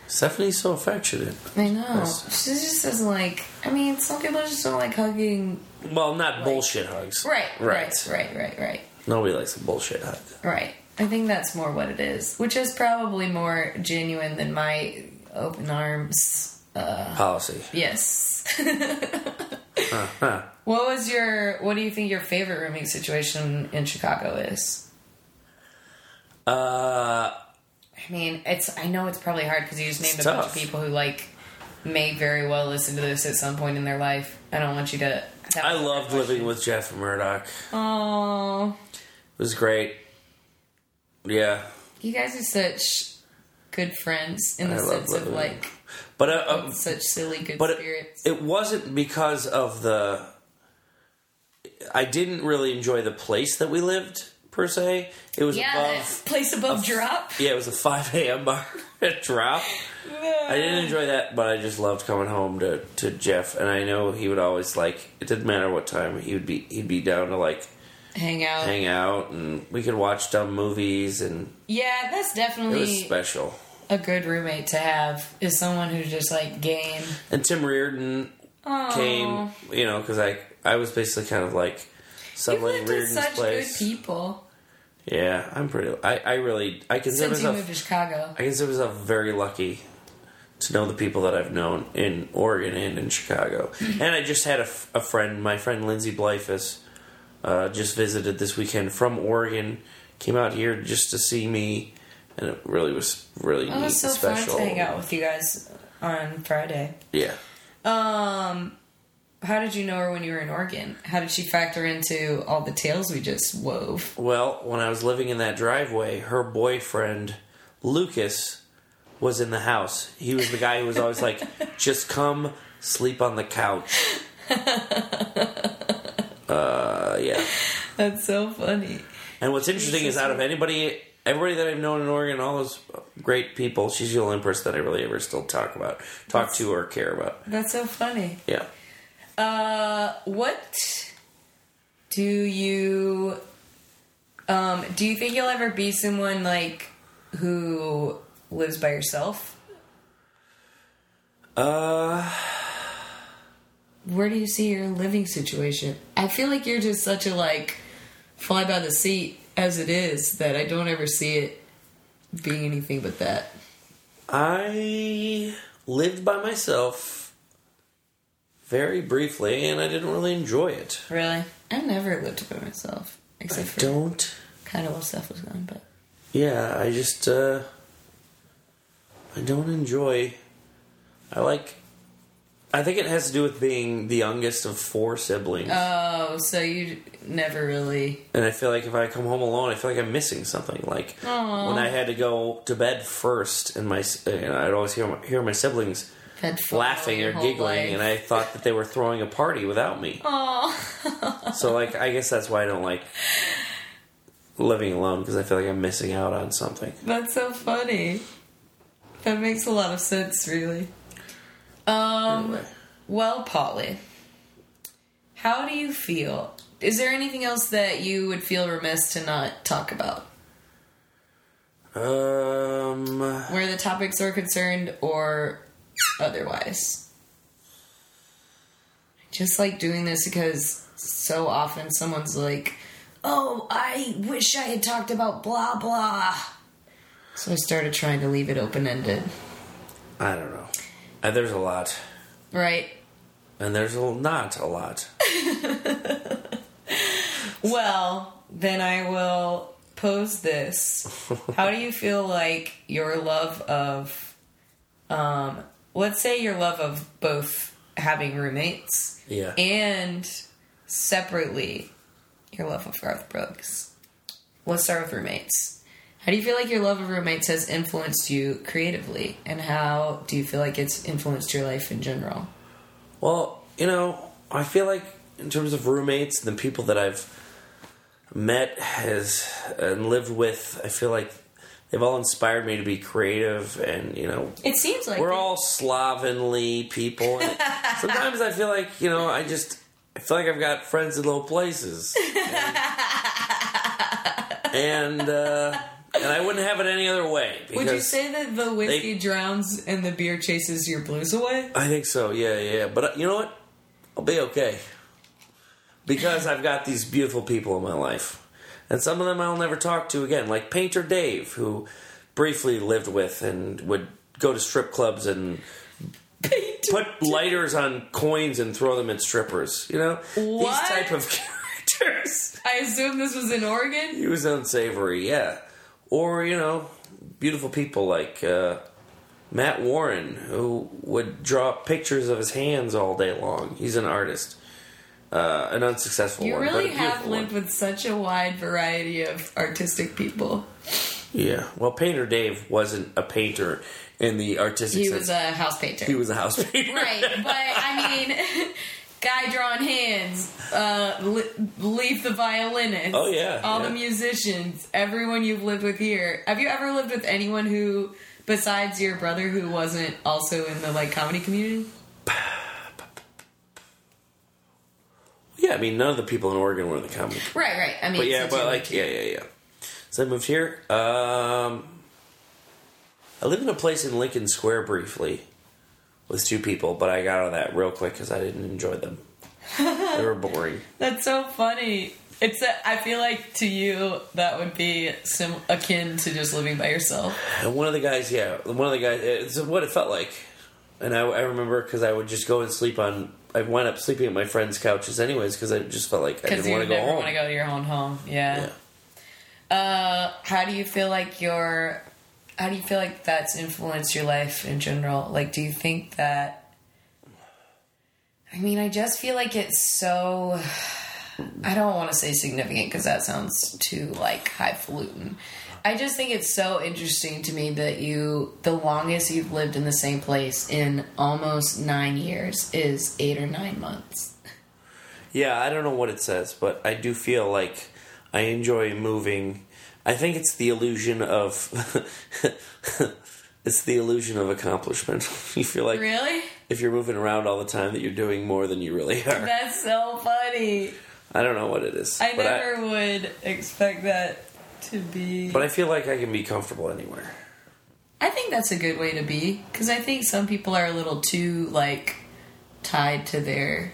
Stephanie's so affectionate. I know. She just doesn't like. I mean, some people just don't like hugging. Well, not bullshit hugs. Right, right, Right. right, right, right, Nobody likes a bullshit hug. right. I think that's more what it is, which is probably more genuine than my open arms. Policy. Yes. Huh, huh. What was your? What do you think your favorite rooming situation in Chicago is? Uh, I mean, it's. I know it's probably hard because you just named a bunch of people who like may very well listen to this at some point in their life. I don't want you to. I loved living with Jeff Murdoch. Oh, It was great. Yeah, you guys are such good friends in the I sense of like but uh, uh, such silly good but it, spirits. it wasn't because of the. I didn't really enjoy the place that we lived per se. It was Yeah, above. place above drop. Yeah, it was a 5 a.m. bar at drop. I didn't enjoy that, but I just loved coming home to, to Jeff, and I know he would always like. It didn't matter what time he would be. He'd be down to like Hang out. hang out, and we could watch dumb movies, and Yeah, that's it was definitely special. A good roommate to have. Is someone who's just like game. And Tim Reardon came, you know, because I I was basically kind of like You lived with Reardon's such place. good people Yeah, I'm pretty. I, I really I consider since you myself moved to Chicago. I consider myself very lucky to know the people that I've known in Oregon and in Chicago. And I just had a friend, my friend Lindsay Blyfus, uh, just visited this weekend from Oregon. Came out here just to see me, and it really was really It neat was so and special. fun to hang out with you guys on Friday. Yeah. Um, how did you know her when you were in Oregon? How did she factor into all the tales we just wove? Well, when I was living in that driveway, her boyfriend Lucas was in the house. He was the guy who was always like, "Just come sleep on the couch." Uh, yeah. That's so funny. And what's interesting is, out of anybody, everybody that I've known in Oregon, all those great people, she's the only person that I really ever still talk about, talk to, or care about. That's so funny. Yeah. Uh, what do you um do you think you'll ever be someone like who lives by yourself? Uh, Where do you see your living situation? I feel like you're just such a like fly by the seat as it is that I don't ever see it being anything but that. I lived by myself very briefly, and I didn't really enjoy it. Really? I never lived by myself. I Except for don't. kind of while stuff was gone, but Yeah, I just uh I don't enjoy I like I think it has to do with being the youngest of four siblings. Oh, so you never really and I feel like if I come home alone, I feel like I'm missing something. Like when I had to go to bed first, and my uh, you know, I'd always hear my, hear my siblings laughing or giggling, life. and I thought that they were throwing a party without me. so like, I guess that's why I don't like living alone because I feel like I'm missing out on something. That's so funny. That makes a lot of sense, really. Um, Anyway. well, Polly, how do you feel? Is there anything else that you would feel remiss to not talk about? Um, Where the topics are concerned or otherwise? I just like doing this because so often someone's like, oh, I wish I had talked about blah blah. So I started trying to leave it open ended. I don't know. Uh, there's a lot, Right? and there's a, not a lot. Well, then I will pose this. How do you feel like your love of, um, let's say your love of both having roommates Yeah. and separately your love of Garth Brooks? Let's start with roommates. How do you feel like your love of roommates has influenced you creatively, and how do you feel like it's influenced your life in general? Well, you know, I feel like in terms of roommates and the people that I've met has and lived with, I feel like they've all inspired me to be creative and you know It seems like we're it- all slovenly people. And sometimes I feel like you know I just I feel like I've got friends in low places, and uh, and I wouldn't have it any other way. Would you say that the whiskey they- drowns and the beer chases your blues away? I think so. Yeah, yeah. But uh, you know what? I'll be okay because I've got these beautiful people in my life, and some of them I'll never talk to again. Like Painter Dave, who briefly lived with and would go to strip clubs and put lighters on coins and throw them at strippers. You know What? these type of characters. I assume this was in Oregon. He was unsavory, yeah. Or, you know, beautiful people like uh, Matt Warren, who would draw pictures of his hands all day long. He's an artist. Uh, an unsuccessful You one. but really have lived one. with such a wide variety of artistic people. Yeah. Well, Painter Dave wasn't a painter in the artistic sense. He sense. was a house painter. he was a house painter. right, but I mean, Guy drawing hands, uh, Leaf the violinist. Oh, yeah, all yeah. the musicians, everyone you've lived with here. Have you ever lived with anyone who, besides your brother, who wasn't also in the like comedy community? Yeah, I mean, none of the people in Oregon were in the comedy. Right, right. I mean, But yeah, but like, yeah, yeah, yeah. So I moved here. Um, I lived in a place in Lincoln Square briefly with two people, but I got on that real quick because I didn't enjoy them. they were boring. That's so funny. It's a, I feel like to you that would be sim- akin to just living by yourself. And one of the guys, yeah, one of the guys, it's what it felt like. And I, I remember because I would just go and sleep on. I wound up sleeping at my friends' couches anyways because I just felt like I didn't want to go home. want to go to your own home. Yeah. Yeah. Uh, how do you feel like your how do you feel like that's influenced your life in general? Like, do you think that? I mean, I just feel like it's so. I don't want to say significant because that sounds too like highfalutin. I just think it's so interesting to me that you, the longest you've lived in the same place in almost nine years is eight or nine months. Yeah, I don't know what it says, but I do feel like I enjoy moving. I think it's the illusion of it's the illusion of accomplishment. you feel like Really? if you're moving around all the time that you're doing more than you really are. That's so funny. I don't know what it is. I never would expect that to be. but I feel like I can be comfortable anywhere. I think that's a good way to be because I think some people are a little too like tied to their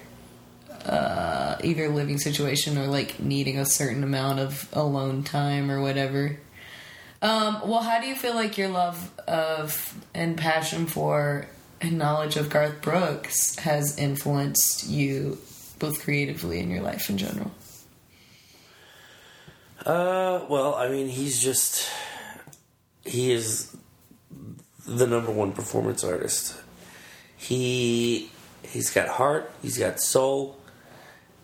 uh, either living situation or like needing a certain amount of alone time or whatever. Um, well, how do you feel like your love of and passion for and knowledge of Garth Brooks has influenced you both creatively in your life in general? Uh, well, I mean, he's just he is the number one performance artist. He he's got heart, he's got soul,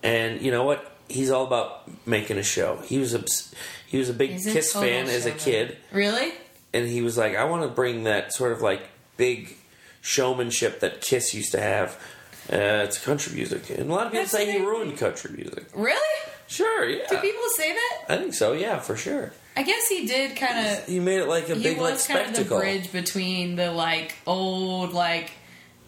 and you know what? He's all about making a show. He was a he was a big He's Kiss total fan as a kid, Really? and he was like, I want to bring that sort of like big showmanship that Kiss used to have. Uh, to country music, and a lot of people That's say he ruined country music. Really? Sure, yeah, Do people say that? I think so. Yeah, for sure. I guess he did kind of. He made it like a big like was kind of the bridge between the like old like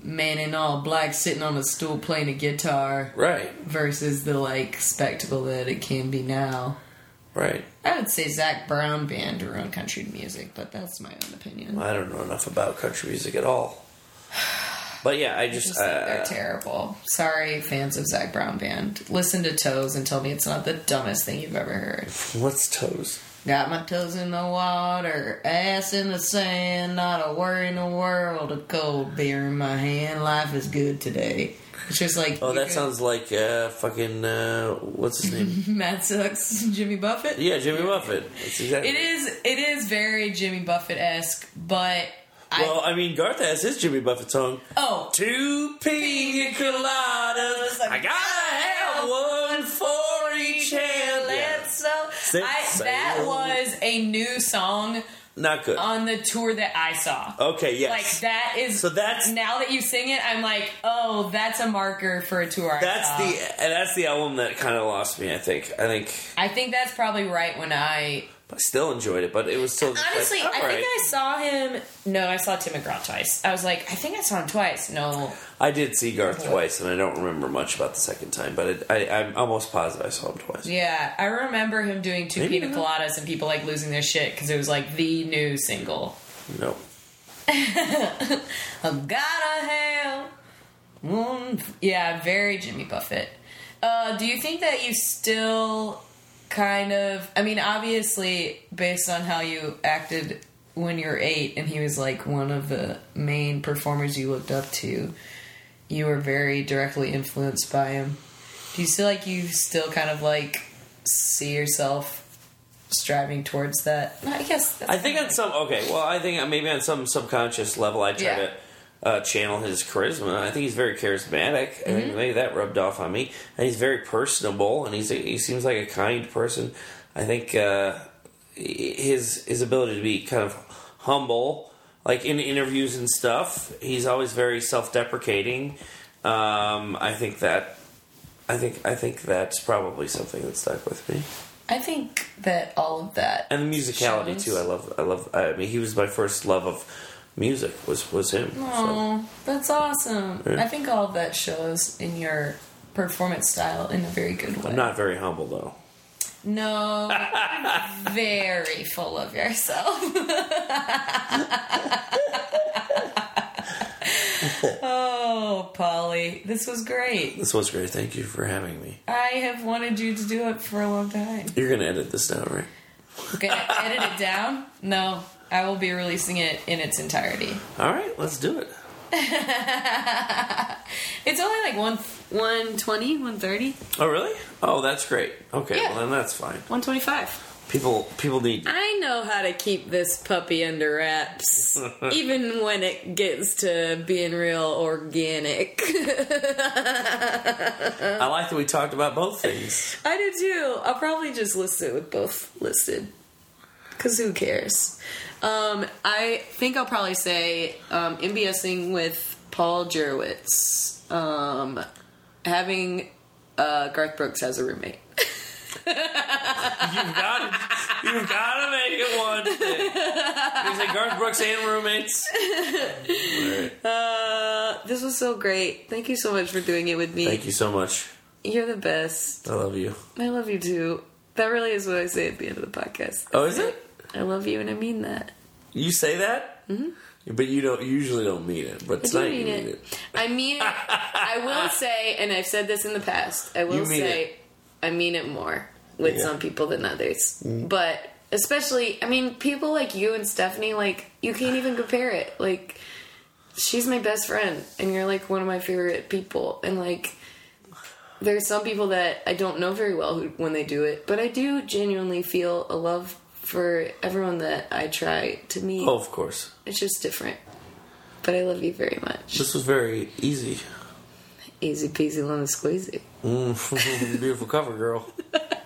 man in all black sitting on a stool playing a guitar Right, versus the like spectacle that it can be now. right. I would say Zac Brown band ruined country music, but that's my own opinion. I don't know enough about country music at all. But yeah, I I just, just think they're uh, terrible. Sorry, fans of Zac Brown band. Listen to Toes and tell me it's not the dumbest thing you've ever heard. what's toes? Got my toes in the water, ass in the sand, not a worry in the world, a cold beer in my hand, life is good today. It's just like Oh, that sounds like uh, fucking uh, what's his name? Matt sucks, Jimmy Buffett. yeah, Jimmy Buffett. That's exactly. It is it is very Jimmy Buffett esque, but Well, I I mean, Garth has his Jimmy Buffett song. oh Two pina coladas. I gotta have one for Yeah. So Sit, I, that was a new song Not good. on the tour that I saw. okay, yes. Like that is So that's- now that you sing it, I'm like, oh, that's a marker for a tour. That's the that's the album that kind of lost me. I think. I think I think that's probably right when I I still enjoyed it, but it was still honestly Like, I all think. I saw him. No, I saw Tim McGraw twice. I was like, I think I saw him twice. No, I did see Garth twice, and I don't remember much about the second time, but it, I, I'm almost positive I saw him twice. yeah, I remember him doing two Maybe pina not. coladas and people like losing their shit because it was like the new single. No. I gotta one. Yeah, very Jimmy Buffett. Uh, do you think that you still kind of? I mean, obviously, based on how you acted when you were eight, and he was like one of the main performers you looked up to, you were very directly influenced by him. Do you feel like you still kind of like see yourself striving towards that? I guess. That's I think on some okay. Well, I think maybe on some subconscious level, I try Yeah. to uh, channel his charisma. I think he's very charismatic. I Mm-hmm. think maybe that rubbed off on me. And he's very personable, and he's he seems like a kind person. I think uh, his his ability to be kind of humble, like in interviews and stuff. He's always very self deprecating. Um, I think that I think I think that's probably something that stuck with me. I think that all of that And the musicality shows- too. I love. I love. I mean, he was my first love of music. Was was him. So. Oh, that's awesome. Yeah. I think all of that shows in your performance style in a very good way. I'm not very humble though. No, very full of yourself. oh, Polly, this was great. This was great. Thank you for having me. I have wanted you to do it for a long time. You're gonna edit this down, right? Gonna edit it down? No, I will be releasing it in its entirety. All right, let's do it. It's only like one, 120, 130, Oh, really? Oh, that's great. Okay, Yeah. well then that's fine. 125. People people need. I know how to keep this puppy under wraps, even when it gets to being real organic. I like that we talked about both things. I do too. I'll probably just list it with both listed. Because who cares? Um, I think I'll probably say um, MBSing with Paul Jurewicz. Um, having uh, Garth Brooks as a roommate. You've got to, you've got to make it one thing. You say Garth Brooks and roommates. Uh, this was so great. Thank you so much for doing it with me. Thank you so much. You're the best. I love you. I love you too. That really is what I say at the end of the podcast. Oh, is it? I love you and I mean that. You say that, mm-hmm. but you don't usually don't mean it. But I tonight mean you it. mean it. I mean it. I will say, and I've said this in the past, I will say, it. I mean it more with Yeah. Mm. some people than others. But especially, I mean, people like you and Stephanie, like, you can't even compare it. Like, she's my best friend, and you're like one of my favorite people. And like, there's some people that I don't know very well who, when they do it, but I do genuinely feel a love for everyone that I try to meet. Oh, of course. It's just different. But I love you very much. This was very easy. Easy peasy lemon squeezy. Mm, beautiful cover, girl.